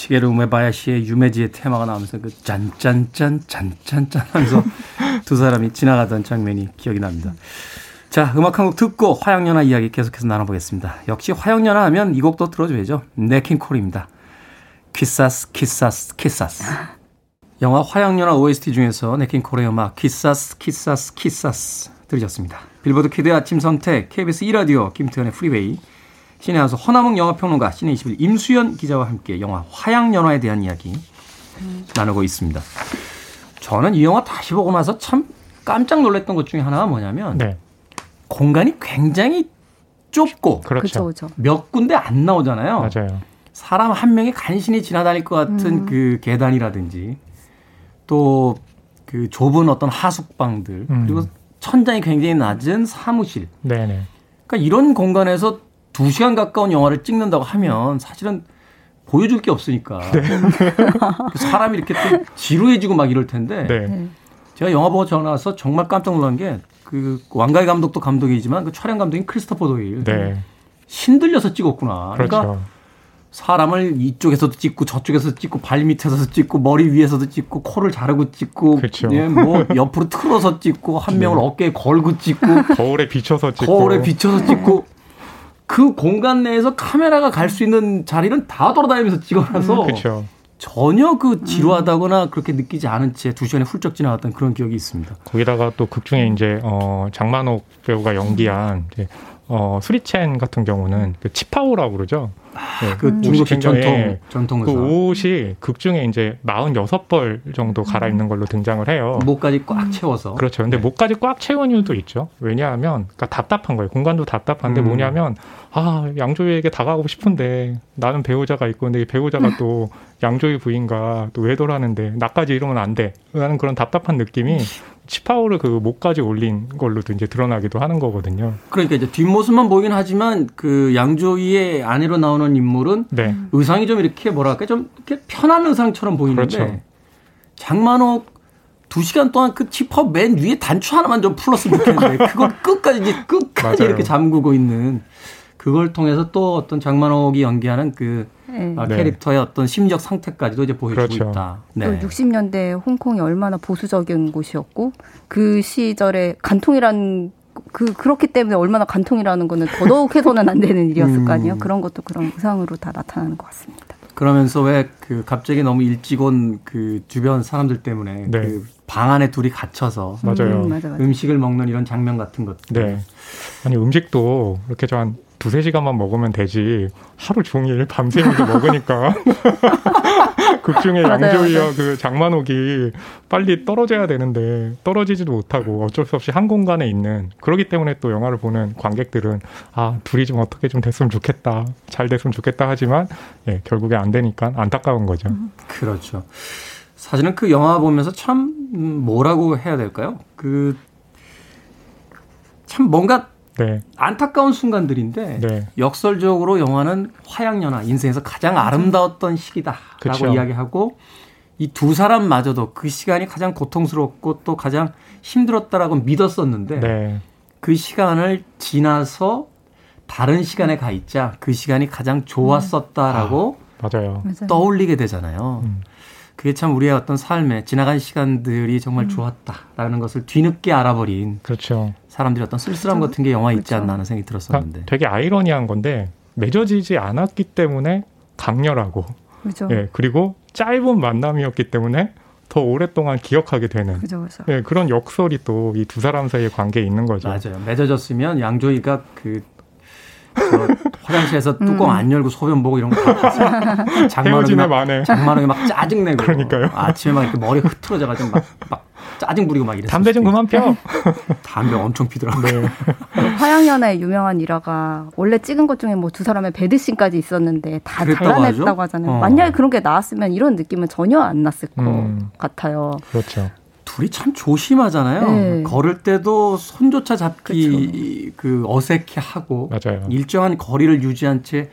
Speaker 1: 시게루 우메바야시의 유메지의 테마가 나오면서 그 짠짠짠 짠짠짠 하면서 [laughs] 두 사람이 지나가던 장면이 기억이 납니다. 자, 음악 한 곡 듣고 화양연화 이야기 계속해서 나눠보겠습니다. 역시 화양연화 하면 이 곡도 들어줘야죠. 냇 킹 콜입니다. Quizás Quizás Quizás. 영화 화양연화 OST 중에서 냇 킹 콜의 음악 Quizás Quizás Quizás 들으셨습니다. 빌보드 kid의 아침 선택 KBS 2라디오 김태훈의 프리웨이 신의 한수 허남웅 영화평론가 신의 21 임수연 기자와 함께 영화 화양연화에 대한 이야기 음. 나누고 있습니다. 저는 이 영화 다시 보고 나서 참 깜짝 놀랐던 것 중에 하나가 뭐냐면 네. 공간이 굉장히 좁고
Speaker 5: 그렇죠. 그렇죠.
Speaker 1: 몇 군데 안 나오잖아요.
Speaker 4: 맞아요.
Speaker 1: 사람 한 명이 간신히 지나다닐 것 같은 음. 그 계단이라든지 또 그 좁은 어떤 하숙방들 음. 그리고 천장이 굉장히 낮은 사무실.
Speaker 4: 네네.
Speaker 1: 그러니까 이런 공간에서 두 시간 가까운 영화를 찍는다고 하면 사실은 보여줄 게 없으니까 네. 그 사람이 이렇게 또 지루해지고 막 이럴 텐데 네. 제가 영화 보고 전화 와서 정말 깜짝 놀란 게 그 왕가의 감독도 감독이지만 그 촬영 감독인 크리스토퍼 도일 네. 신들려서 찍었구나. 그러니까 그렇죠. 사람을 이쪽에서도 찍고 저쪽에서도 찍고 발 밑에서도 찍고 머리 위에서도 찍고 코를 자르고 찍고 그렇죠. 예, 뭐 옆으로 틀어서 찍고 한 명을 네. 어깨에 걸고 찍고
Speaker 4: 거울에 비춰서 찍고
Speaker 1: 거울에 비춰서 찍고 그 공간 내에서 카메라가 갈 수 있는 자리는 다 돌아다니면서 찍어놔서 음, 그렇죠. 전혀 그 지루하다거나 그렇게 느끼지 않은 채 두 시간에 훌쩍 지나갔던 그런 기억이 있습니다.
Speaker 4: 거기다가 또 극중에 이제 어 장만옥 배우가 연기한 이제 어, 수리첸 같은 경우는 그 치파오라고 그러죠.
Speaker 1: 네, 그 중국식 전통 전통
Speaker 4: 그 옷이 극 중에 이제 46벌 정도 갈아입는 걸로 등장을 해요.
Speaker 1: 목까지 꽉 채워서.
Speaker 4: 그렇죠. 근데 네. 목까지 꽉 채운 이유도 있죠. 왜냐하면 그러니까 답답한 거예요. 공간도 답답한데 음. 뭐냐면 아, 양조위에게 다가가고 싶은데 나는 배우자가 있고 근데 배우자가 [laughs] 또 양조위 부인과 또 외도라는데 나까지 이러면 안 돼. 라는 그런 답답한 느낌이 치파오를 그 목까지 올린 걸로도 이제 드러나기도 하는 거거든요.
Speaker 1: 그러니까 이제 뒷모습만 보이긴 하지만 그 양조위의 아내로 나오는 인물은 네. 의상이 좀 이렇게 뭐랄까 좀 이렇게 편한 의상처럼 보이는데 그렇죠. 장만옥 두 시간 동안 그 치파 맨 위에 단추 하나만 좀 풀었으면 좋겠는데 [laughs] 그걸 끝까지 이제 끝까지 이렇게 잠그고 있는 그걸 통해서 또 어떤 장만옥이 연기하는 그 네. 아, 캐릭터의 어떤 심적 상태까지도 이제 보여주고 그렇죠. 있다.
Speaker 5: 네. 60년대 홍콩이 얼마나 보수적인 곳이었고 그 시절에 간통이란 그 그렇기 때문에 얼마나 간통이라는 거는 더더욱 해서는 안 되는 [laughs] 일이었을 거 아니에요. 음. 그런 것도 그런 의상으로 다 나타나는 것 같습니다.
Speaker 1: 그러면서 왜 그 갑자기 너무 일찍 온 그 주변 사람들 때문에 네. 그방 안에 둘이 갇혀서
Speaker 4: 맞아요.
Speaker 1: 음, 맞아, 맞아. 음식을 먹는 이런 장면 같은 것들.
Speaker 4: 네. 아니 음식도 이렇게 좀 두세 시간만 먹으면 되지 하루 종일 밤새 이렇게 먹으니까 [laughs] 극중에 양조위와 그 장만옥이 빨리 떨어져야 되는데 떨어지지도 못하고 어쩔 수 없이 한 공간에 있는 그러기 때문에 또 영화를 보는 관객들은 아 둘이 좀 어떻게 좀 됐으면 좋겠다 잘 됐으면 좋겠다 하지만 예, 결국에 안 되니까 안타까운 거죠.
Speaker 1: 그렇죠. 사실은 그 영화 보면서 참 뭐라고 해야 될까요? 그 참 뭔가 네. 안타까운 순간들인데 네. 역설적으로 영화는 화양연화 인생에서 가장 아름다웠던 시기다라고 그쵸. 이야기하고 이 두 사람마저도 그 시간이 가장 고통스럽고 또 가장 힘들었다라고 믿었었는데 네. 그 시간을 지나서 다른 시간에 가 있자 그 시간이 가장 좋았었다라고
Speaker 4: 아, 맞아요.
Speaker 1: 떠올리게 되잖아요. 음. 그게 참 우리의 어떤 삶에 지나간 시간들이 정말 음. 좋았다라는 것을 뒤늦게 알아버린
Speaker 4: 그렇죠.
Speaker 1: 사람들이 어떤 쓸쓸함 그렇죠. 같은 게 영화에 있지 않나 하는 생각이 들었었는데
Speaker 4: 그러니까 되게 아이러니한 건데 맺어지지 않았기 때문에 강렬하고 그렇죠. 예, 그리고 짧은 만남이었기 때문에 더 오랫동안 기억하게 되는 그죠, 그죠. 예, 그런 역설이 또 이 두 사람 사이의 관계에 있는 거죠.
Speaker 1: 맞아요. 맺어졌으면 양조위가 그 화장실에서 뚜껑 음. 안 열고 소변 보고 이런 거다 봤어요. [laughs]
Speaker 4: 장만하게 막,
Speaker 1: 장만하게 막 짜증내고.
Speaker 4: 그러니까요.
Speaker 1: 아침에 막 이렇게 머리 흐트러져가지고 막, 막 짜증 부리고 막 이랬어요.
Speaker 4: 담배 좀 그만 펴. [laughs]
Speaker 1: 담배 엄청 피더라고요. 네. [laughs]
Speaker 5: 화양연화의 유명한 일화가 원래 찍은 것 중에 뭐 두 사람의 배드씬까지 있었는데 다 잘라냈다고 하잖아요. 어. 만약에 그런 게 나왔으면 이런 느낌은 전혀 안 났을 것 음. 같아요.
Speaker 4: 그렇죠.
Speaker 1: 둘이 참 조심하잖아요. 네. 걸을 때도 손조차 잡기 그렇죠. 그 어색해하고 맞아요. 일정한 거리를 유지한 채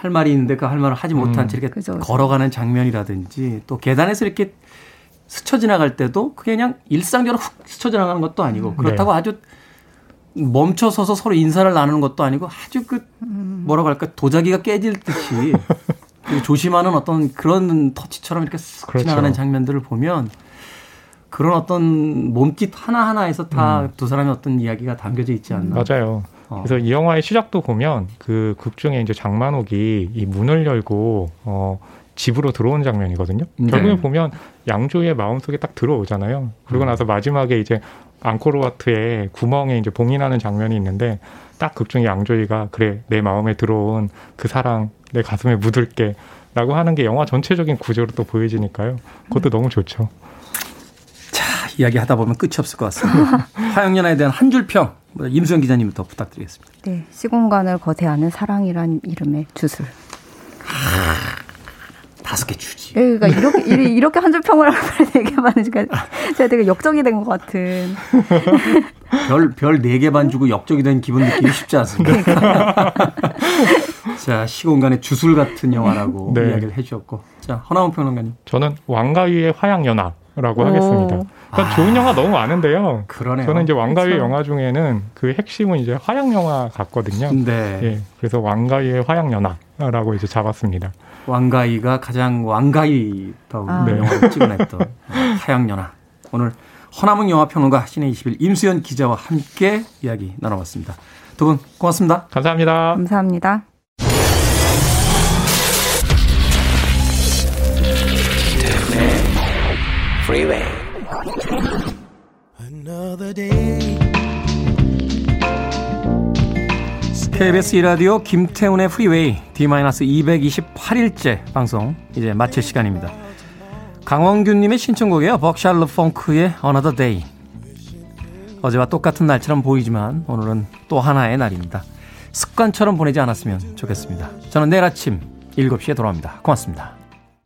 Speaker 1: 할 말이 있는데 그 할 말을 하지 못한 음. 채 이렇게 그죠, 걸어가는 장면이라든지 또 계단에서 이렇게 스쳐 지나갈 때도 그게 그냥 일상적으로 훅 스쳐 지나가는 것도 아니고 그렇다고 네. 아주 멈춰 서서 서로 인사를 나누는 것도 아니고 아주 그 뭐라고 할까 도자기가 깨질 듯이 [laughs] 그 조심하는 어떤 그런 터치처럼 이렇게 쓱 그렇죠. 지나가는 장면들을 보면 그런 어떤 몸짓 하나하나에서 다두 음. 사람의 어떤 이야기가 담겨져 있지 않나.
Speaker 4: 맞아요. 어. 그래서 이 영화의 시작도 보면 그 극 중에 이제 장만옥이 이 문을 열고 어 집으로 들어온 장면이거든요. 네. 결국에 보면 양조위의 마음속에 딱 들어오잖아요. 그러고 음. 나서 마지막에 이제 앙코르와트의 구멍에 이제 봉인하는 장면이 있는데 딱 극중에 양조위가 그래 내 마음에 들어온 그 사랑 내 가슴에 묻을게 라고 하는 게 영화 전체적인 구조로 또 보여지니까요. 그것도 음. 너무 좋죠.
Speaker 1: 자, 이야기 하다 보면 끝이 없을 것 같습니다. [laughs] 화영연화에 대한 한 줄 평, 임수영 기자님부터 부탁드리겠습니다.
Speaker 5: 네, 시공간을 거대하는 사랑이란 이름의 주술.
Speaker 1: 다섯 개 주지.
Speaker 5: 예, 그러니까 이렇게 이렇게 한 줄 평을 하고 되게 많으니까 제가 되게 역적이 된 것 같은. [laughs]
Speaker 1: 별 별 네 개 반 주고 역적이 된 기분 느끼기 쉽지 않습니다. 그러니까. [laughs] 자 시공간의 주술 같은 영화라고 네. 이야기를 해주셨고, 자 허나운 평론가님.
Speaker 4: 저는 왕가위의 화양연화. 라고 하겠습니다. 그러니까 아, 좋은 영화 너무 많은데요.
Speaker 1: 그러네요.
Speaker 4: 저는 이제 왕가위 그렇죠. 영화 중에는 그 핵심은 이제 화양 영화 같거든요.
Speaker 1: 네.
Speaker 4: 예, 그래서 왕가위의 화양 연화라고 이제 잡았습니다.
Speaker 1: 왕가위가 가장 왕가위다운 아. 영화를 찍어냈던 [laughs] 화양 연화. 오늘 허남은 영화 평론가 신의 21 임수연 기자와 함께 이야기 나눠봤습니다. 두 분 고맙습니다.
Speaker 4: 감사합니다.
Speaker 5: 감사합니다.
Speaker 1: freeway. KBS 이라디오 김태훈의 프리웨이 D-228일째 방송 이제 마칠 시간입니다. 강원규님의 신청곡이에요. 벅샬러 펑크의 Another Day. 어제와 똑같은 날처럼 보이지만 오늘은 또 하나의 날입니다. 습관처럼 보내지 않았으면 좋겠습니다. 저는 내일 아침 7시에 돌아옵니다. 고맙습니다.